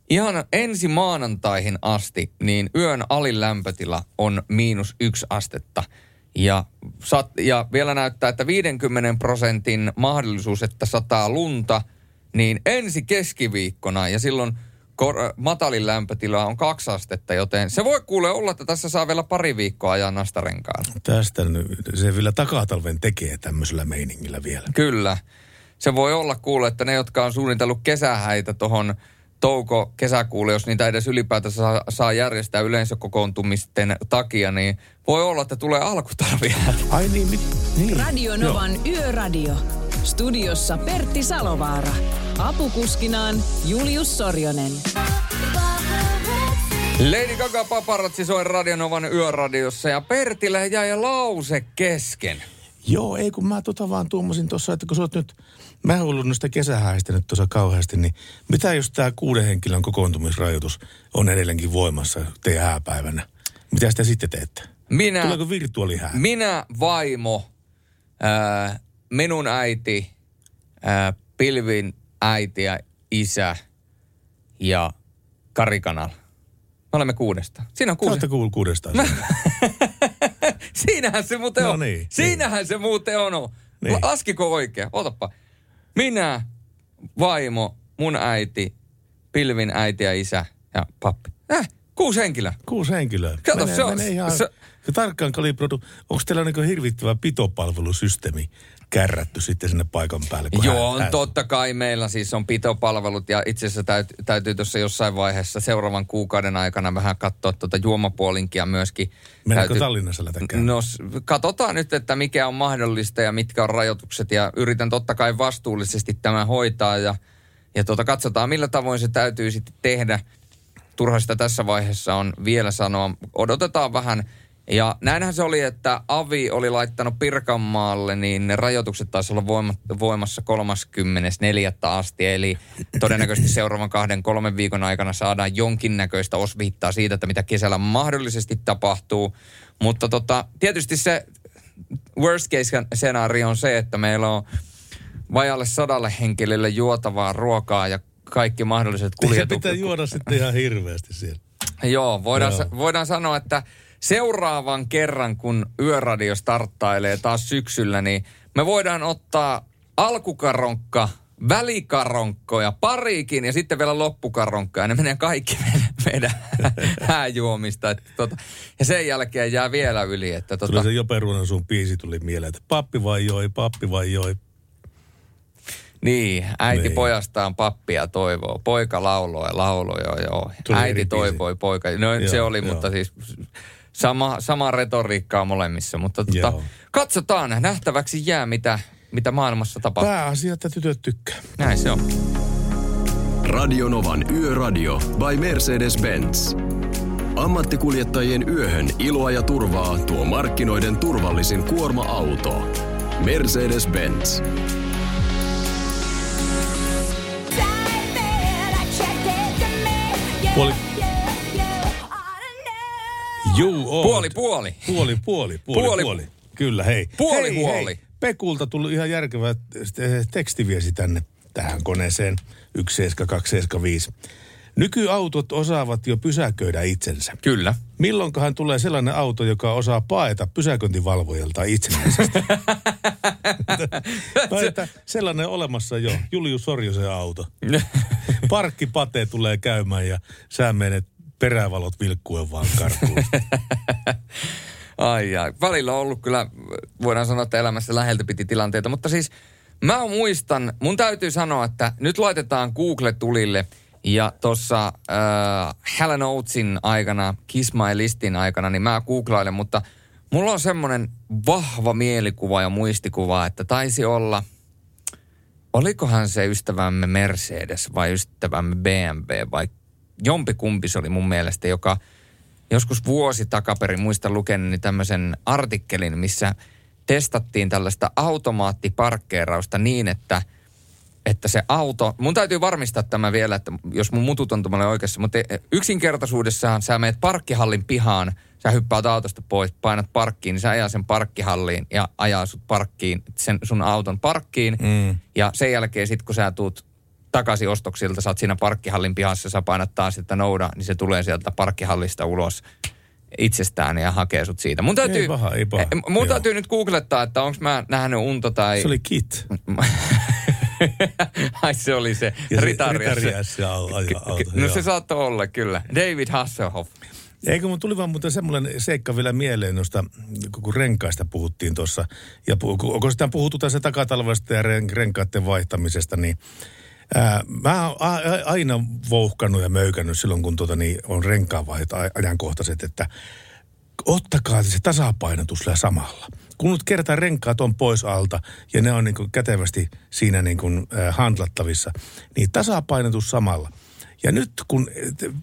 ihan ensi maanantaihin asti, niin yön alin lämpötila on miinus yksi astetta. Ja, sat, ja vielä näyttää, että 50 prosentin mahdollisuus, että sataa lunta, niin ensi keskiviikkona ja silloin kor, matalin lämpötila on kaksi astetta, joten se voi kuule olla, että tässä saa vielä pari viikkoa ajaa nastarenkaan. Tästä nyt- se vielä takatalven tekee tämmöisellä meiningillä vielä. Kyllä. Se voi olla kuule, että ne, jotka on suunnitellut kesähäitä tuohon touko-kesäkuulle, jos niitä edes ylipäätänsä saa, saa järjestää yleisökokoontumisten takia, niin voi olla, että tulee alkutalvia. Ai niin, mit, niin. Radio Novan Yöradio. Studiossa Pertti Salovaara. Apukuskinaan Julius Sorjonen. Lady Gaga paparazzi soi Radionovan yöradiossa ja Pertille jäi lause kesken. Joo, ei kun mä tota vaan tuommoisin tuossa, että kun sä oot nyt, mä oon ollut noista kesähäistä nyt tuossa kauheasti, niin mitä jos tämä kuuden henkilön kokoontumisrajoitus on edelleenkin voimassa teidän hääpäivänä? Mitä sitä sitten teette? Minä, Tuleeko virtuaalihää? minä vaimo, ää, minun äiti, ää, Pilvin äiti ja isä ja Karikanal. Me olemme kuudesta. Siinä on kuusi. Kautta kuul kuudestaan. Siinähän se muuten No on. niin, Siinähän se muuten on. Niin. Niin. Laskiko oikein? Otapa. Minä, vaimo, mun äiti, Pilvin äiti ja isä ja pappi. Äh, Kuusi henkilöä. Kuusi henkilöä. Kato, menee, se on- menee ihan se- se... tarkkaan kalibroitu. Onko teillä niin hirvittävä pitopalvelusysteemi kärrätty sitten sinne paikan päälle? Joo, hän- on hän- totta kai meillä siis on pitopalvelut ja itse asiassa täyt, täytyy tuossa jossain vaiheessa seuraavan kuukauden aikana vähän katsoa tuota juomapuolinkia myöskin. Mennäänkö Täytyy- Tallinnassa lähdetään No katsotaan nyt, että mikä on mahdollista ja mitkä on rajoitukset ja yritän totta kai vastuullisesti tämän hoitaa ja, ja tuota, katsotaan millä tavoin se täytyy sitten tehdä. Turha sitä tässä vaiheessa on vielä sanoa. Odotetaan vähän. Ja näinhän se oli, että Avi oli laittanut Pirkanmaalle, niin ne rajoitukset taisi olla voima, voimassa 34. asti. Eli todennäköisesti seuraavan kahden, kolmen viikon aikana saadaan jonkinnäköistä osviittaa siitä, että mitä kesällä mahdollisesti tapahtuu. Mutta tota, tietysti se worst case skenaario on se, että meillä on vajalle sadalle henkilölle juotavaa ruokaa ja kaikki mahdolliset kuljetukset. pitää juoda sitten ihan hirveästi siellä. Joo, voidaan, Joo. Sa- voidaan sanoa, että seuraavan kerran, kun Yöradio starttailee taas syksyllä, niin me voidaan ottaa alkukaronkka, välikaronkko ja pariikin ja sitten vielä loppukaronkka. Ja ne menee kaikki meidän, hääjuomista. Että tota, ja sen jälkeen jää vielä yli. Että Tuli tota, se Jope Ruonan sun biisi tuli mieleen, että pappi vai joi, pappi vai joi. Niin, äiti Niin. pojastaan pappia toivoo. Poika lauloi, lauloi, joo, joo. Tuli äiti biisi. toivoi, poika. No Joo, se oli, joo. mutta siis sama, sama retoriikkaa molemmissa. Mutta tota, Joo. katsotaan, nähtäväksi jää, mitä, mitä maailmassa tapahtuu. Pääasia, että tytöt tykkää. Näin se on. Radionovan Yöradio by Mercedes-Benz. Ammattikuljettajien yöhön iloa ja turvaa tuo markkinoiden turvallisin kuorma-auto. Mercedes-Benz. Puoli... Juu, oot. Puoli, puoli. Puoli, puoli, puoli, Puoli- puoli. Kyllä, hei. Puoli hei, huoli. Hei. Pekulta tullut ihan järkevä tekstiviesi tänne tähän koneeseen 17275. Nykyautot osaavat jo pysäköidä itsensä. Kyllä. Milloinkohan tulee sellainen auto, joka osaa paeta pysäköintivalvojalta itsenäisesti? tai että sellainen olemassa jo. Julius Sorjosen auto. Parkkipate tulee käymään ja sä menet perävalot vilkkuen vaan karkuun. Ai ai. Välillä on ollut kyllä, voidaan sanoa, että elämässä läheltä piti tilanteita. Mutta siis mä muistan, mun täytyy sanoa, että nyt laitetaan Google tulille. Ja tuossa äh, Helen Oatesin aikana, Kiss My Listin aikana, niin mä googlailen, mutta mulla on semmoinen vahva mielikuva ja muistikuva, että taisi olla, olikohan se ystävämme Mercedes vai ystävämme BMW vai jompikumpi se oli mun mielestä, joka joskus vuosi takaperin muistan lukeneeni tämmöisen artikkelin, missä testattiin tällaista automaattiparkkeerausta niin, että, että se auto, mun täytyy varmistaa tämä vielä, että jos mun mutut on tuommoinen oikeassa, mutta yksinkertaisuudessaan sä meet parkkihallin pihaan, sä hyppäät autosta pois, painat parkkiin, niin sä ajaa sen parkkihalliin ja ajaa sut parkkiin, sen sun auton parkkiin. Mm. Ja sen jälkeen sit kun sä tuut takaisin ostoksilta, sä oot siinä parkkihallin pihassa, sä painat taas sitä nouda, niin se tulee sieltä parkkihallista ulos itsestään ja hakee sut siitä. Mun täytyy, Ei paha, ei paha. Eh, Mun Joo. täytyy nyt googlettaa, että onko mä nähnyt unta tai... Se oli Kit. Ai se oli se Ja se ritari. Ritari S ja au- ajo- auto, No joo. se saattoi olla, kyllä. David Hasselhoff. Eikö mun tuli vaan muuten semmoinen seikka vielä mieleen, noista, kun renkaista puhuttiin tuossa, ja kun sitä puhuttu tässä takatalvesta ja ren, renkaiden vaihtamisesta, niin mä oon aina vouhkannut ja möykännyt silloin, kun tuota, niin on renkaanvaihdot a- ajankohtaiset, että ottakaa se tasapainotus sillä samalla. Kun nyt kertaa renkaat on pois alta ja ne on niin kuin kätevästi siinä niin kuin, äh, handlattavissa, niin tasapainotus samalla. Ja nyt kun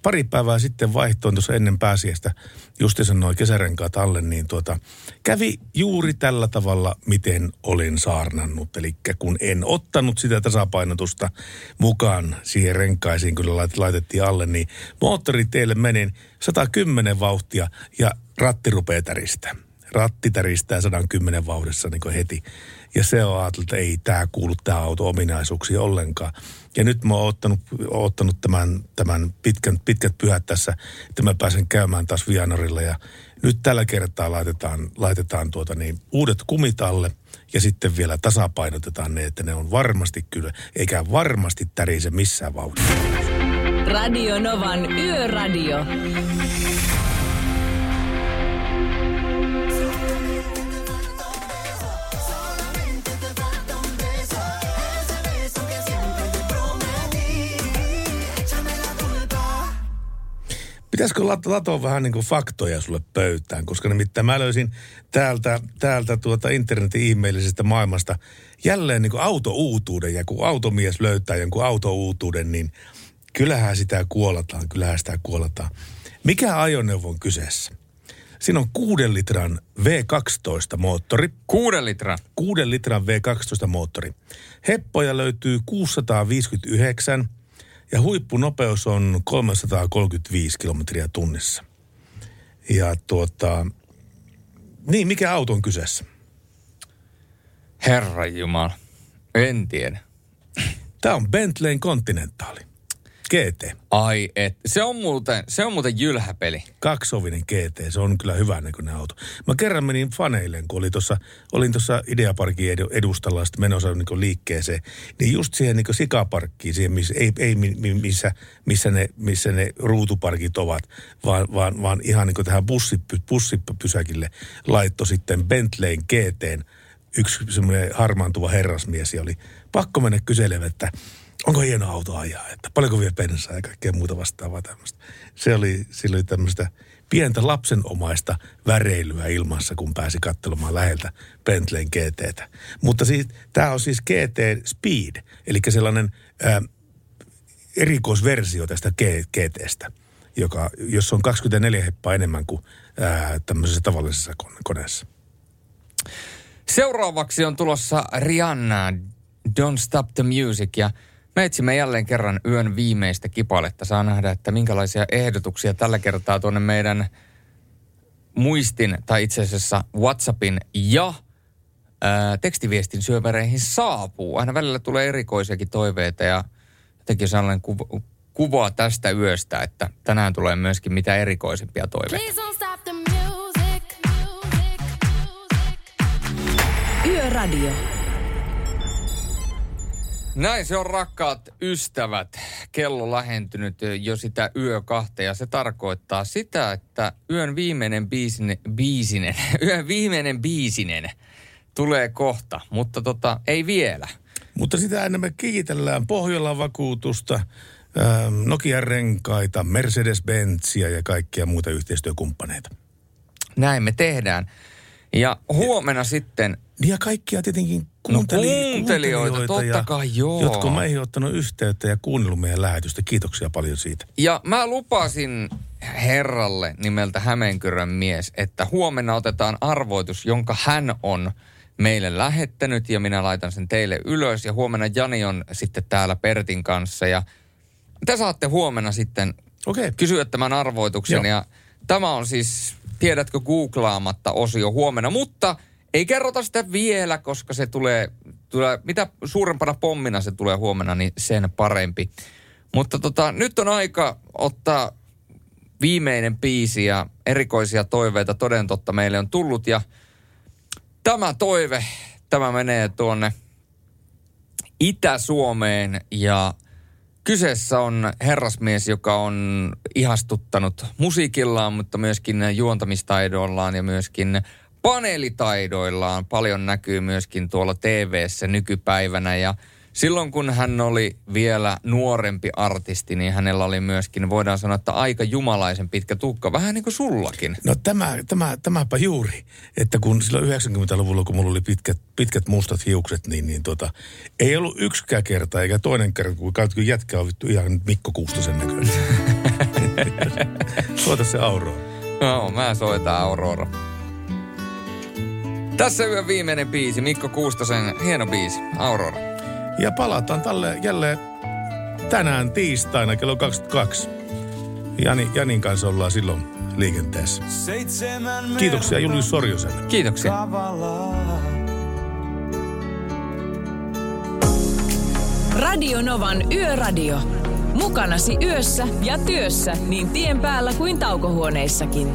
pari päivää sitten vaihtoin tuossa ennen pääsiäistä justi sanoi kesärenkaat alle, niin tuota, kävi juuri tällä tavalla, miten olin saarnannut. Eli kun en ottanut sitä tasapainotusta mukaan siihen renkaisiin, kun laitettiin alle, niin moottoriteille menin 110 vauhtia ja ratti rupeaa täristää. Ratti täristää 110 vauhdissa niin heti. Ja se on ajatellut, että ei tämä kuulu tähän auto ominaisuuksiin ollenkaan. Ja nyt mä oon ottanut, oon ottanut tämän, tämän pitkän, pitkät pyhät tässä, että mä pääsen käymään taas Vianorilla. Ja nyt tällä kertaa laitetaan, laitetaan tuota niin, uudet kumit alle ja sitten vielä tasapainotetaan ne, että ne on varmasti kyllä, eikä varmasti tärise missään vauhdissa. Radio Novan Yöradio. Pitäisikö lat- latoa vähän niin kuin faktoja sulle pöytään, koska nimittäin mä löysin täältä, täältä tuota internetin ihmeellisestä maailmasta jälleen niin kuin autouutuuden. Ja kun automies löytää jonkun autouutuuden, niin kyllähän sitä kuolataan, kyllähän sitä kuolataan. Mikä ajoneuvo on kyseessä? Siinä on kuuden litran V12 moottori. Kuuden litran? Kuuden litran V12 moottori. Heppoja löytyy 659 ja huippunopeus on 335 kilometriä tunnissa. Ja tuota, niin mikä auto on kyseessä? Herra Jumala. En tiedä. Tämä on Bentleyn Continentaali. GT. Ai et. Se on muuten, se on muuten jylhäpeli. Kaksovinen GT, se on kyllä hyvän näköinen auto. Mä kerran menin faneilleen, kun oli tossa, olin tuossa Ideaparkin edu- edustalla sitten menossa niin liikkeeseen, niin just siihen niin sikaparkkiin, siihen missä, ei, ei mi- mi- missä, missä, ne, missä ne ruutuparkit ovat, vaan, vaan, vaan ihan niin tähän bussi, bussipysäkille laitto sitten Bentleyn GTn yksi semmoinen harmaantuva herrasmies ja oli pakko mennä kyselemään, että onko hieno auto ajaa, että paljonko vie bensaa ja kaikkea muuta vastaavaa tämmöistä. Se oli, sillä oli tämmöistä pientä lapsenomaista väreilyä ilmassa, kun pääsi katselemaan läheltä Bentleyn GTtä. Mutta siis, tämä on siis GT Speed, eli sellainen ää, erikoisversio tästä GTstä, joka, jossa on 24 heppaa enemmän kuin ää, tämmöisessä tavallisessa kone- koneessa. Seuraavaksi on tulossa Rihanna, Don't Stop the Music ja me etsimme jälleen kerran yön viimeistä kipaletta. Saa nähdä, että minkälaisia ehdotuksia tällä kertaa tuonne meidän muistin tai itse asiassa WhatsAppin ja ää, tekstiviestin syövereihin saapuu. Aina välillä tulee erikoisiakin toiveita ja jotenkin sellainen kuva, kuva tästä yöstä, että tänään tulee myöskin mitä erikoisimpia toiveita. Yöradio. Näin se on rakkaat ystävät. Kello lähentynyt jo sitä yö kahta ja se tarkoittaa sitä, että yön viimeinen biisinen, biisinen yön viimeinen biisinen tulee kohta, mutta tota, ei vielä. Mutta sitä ennen me kiitellään Pohjolan vakuutusta, ähm, Nokian renkaita, Mercedes-Benzia ja kaikkia muita yhteistyökumppaneita. Näin me tehdään. Ja huomenna sitten... Ja kaikkia tietenkin kuunteli, no, kuuntelijoita, totta ja, kai joo. Jotka meihin ottanut yhteyttä ja kuunnellut meidän lähetystä. Kiitoksia paljon siitä. Ja mä lupasin herralle nimeltä Hämeenkyrön mies, että huomenna otetaan arvoitus, jonka hän on meille lähettänyt ja minä laitan sen teille ylös. Ja huomenna Jani on sitten täällä Pertin kanssa ja te saatte huomenna sitten okay. kysyä tämän arvoituksen. Joo. Ja tämä on siis, tiedätkö, googlaamatta osio huomenna, mutta ei kerrota sitä vielä, koska se tulee, tulee, mitä suurempana pommina se tulee huomenna, niin sen parempi. Mutta tota, nyt on aika ottaa viimeinen biisi ja erikoisia toiveita toden totta meille on tullut. Ja tämä toive, tämä menee tuonne Itä-Suomeen ja kyseessä on herrasmies, joka on ihastuttanut musiikillaan, mutta myöskin juontamistaidoillaan ja myöskin paneelitaidoillaan. Paljon näkyy myöskin tuolla TV-ssä nykypäivänä ja silloin kun hän oli vielä nuorempi artisti, niin hänellä oli myöskin, voidaan sanoa, että aika jumalaisen pitkä tukka, vähän niin kuin sullakin. No tämä, tämä, tämäpä juuri, että kun silloin 90-luvulla, kun mulla oli pitkät, pitkät mustat hiukset, niin, niin tota, ei ollut yksikään kerta eikä toinen kerta, kun kun jätkä on vittu ihan Mikko Kuustosen näköinen. Soita se Aurora. No, mä soitan Aurora. Tässä yön viimeinen biisi, Mikko Kuustosen hieno biisi, Aurora. Ja palataan tälle jälleen tänään tiistaina kello 22. Jani, Janin kanssa ollaan silloin liikenteessä. Kiitoksia Julius Sorjoselle. Kiitoksia. Radio Novan Yöradio. Mukanasi yössä ja työssä niin tien päällä kuin taukohuoneissakin.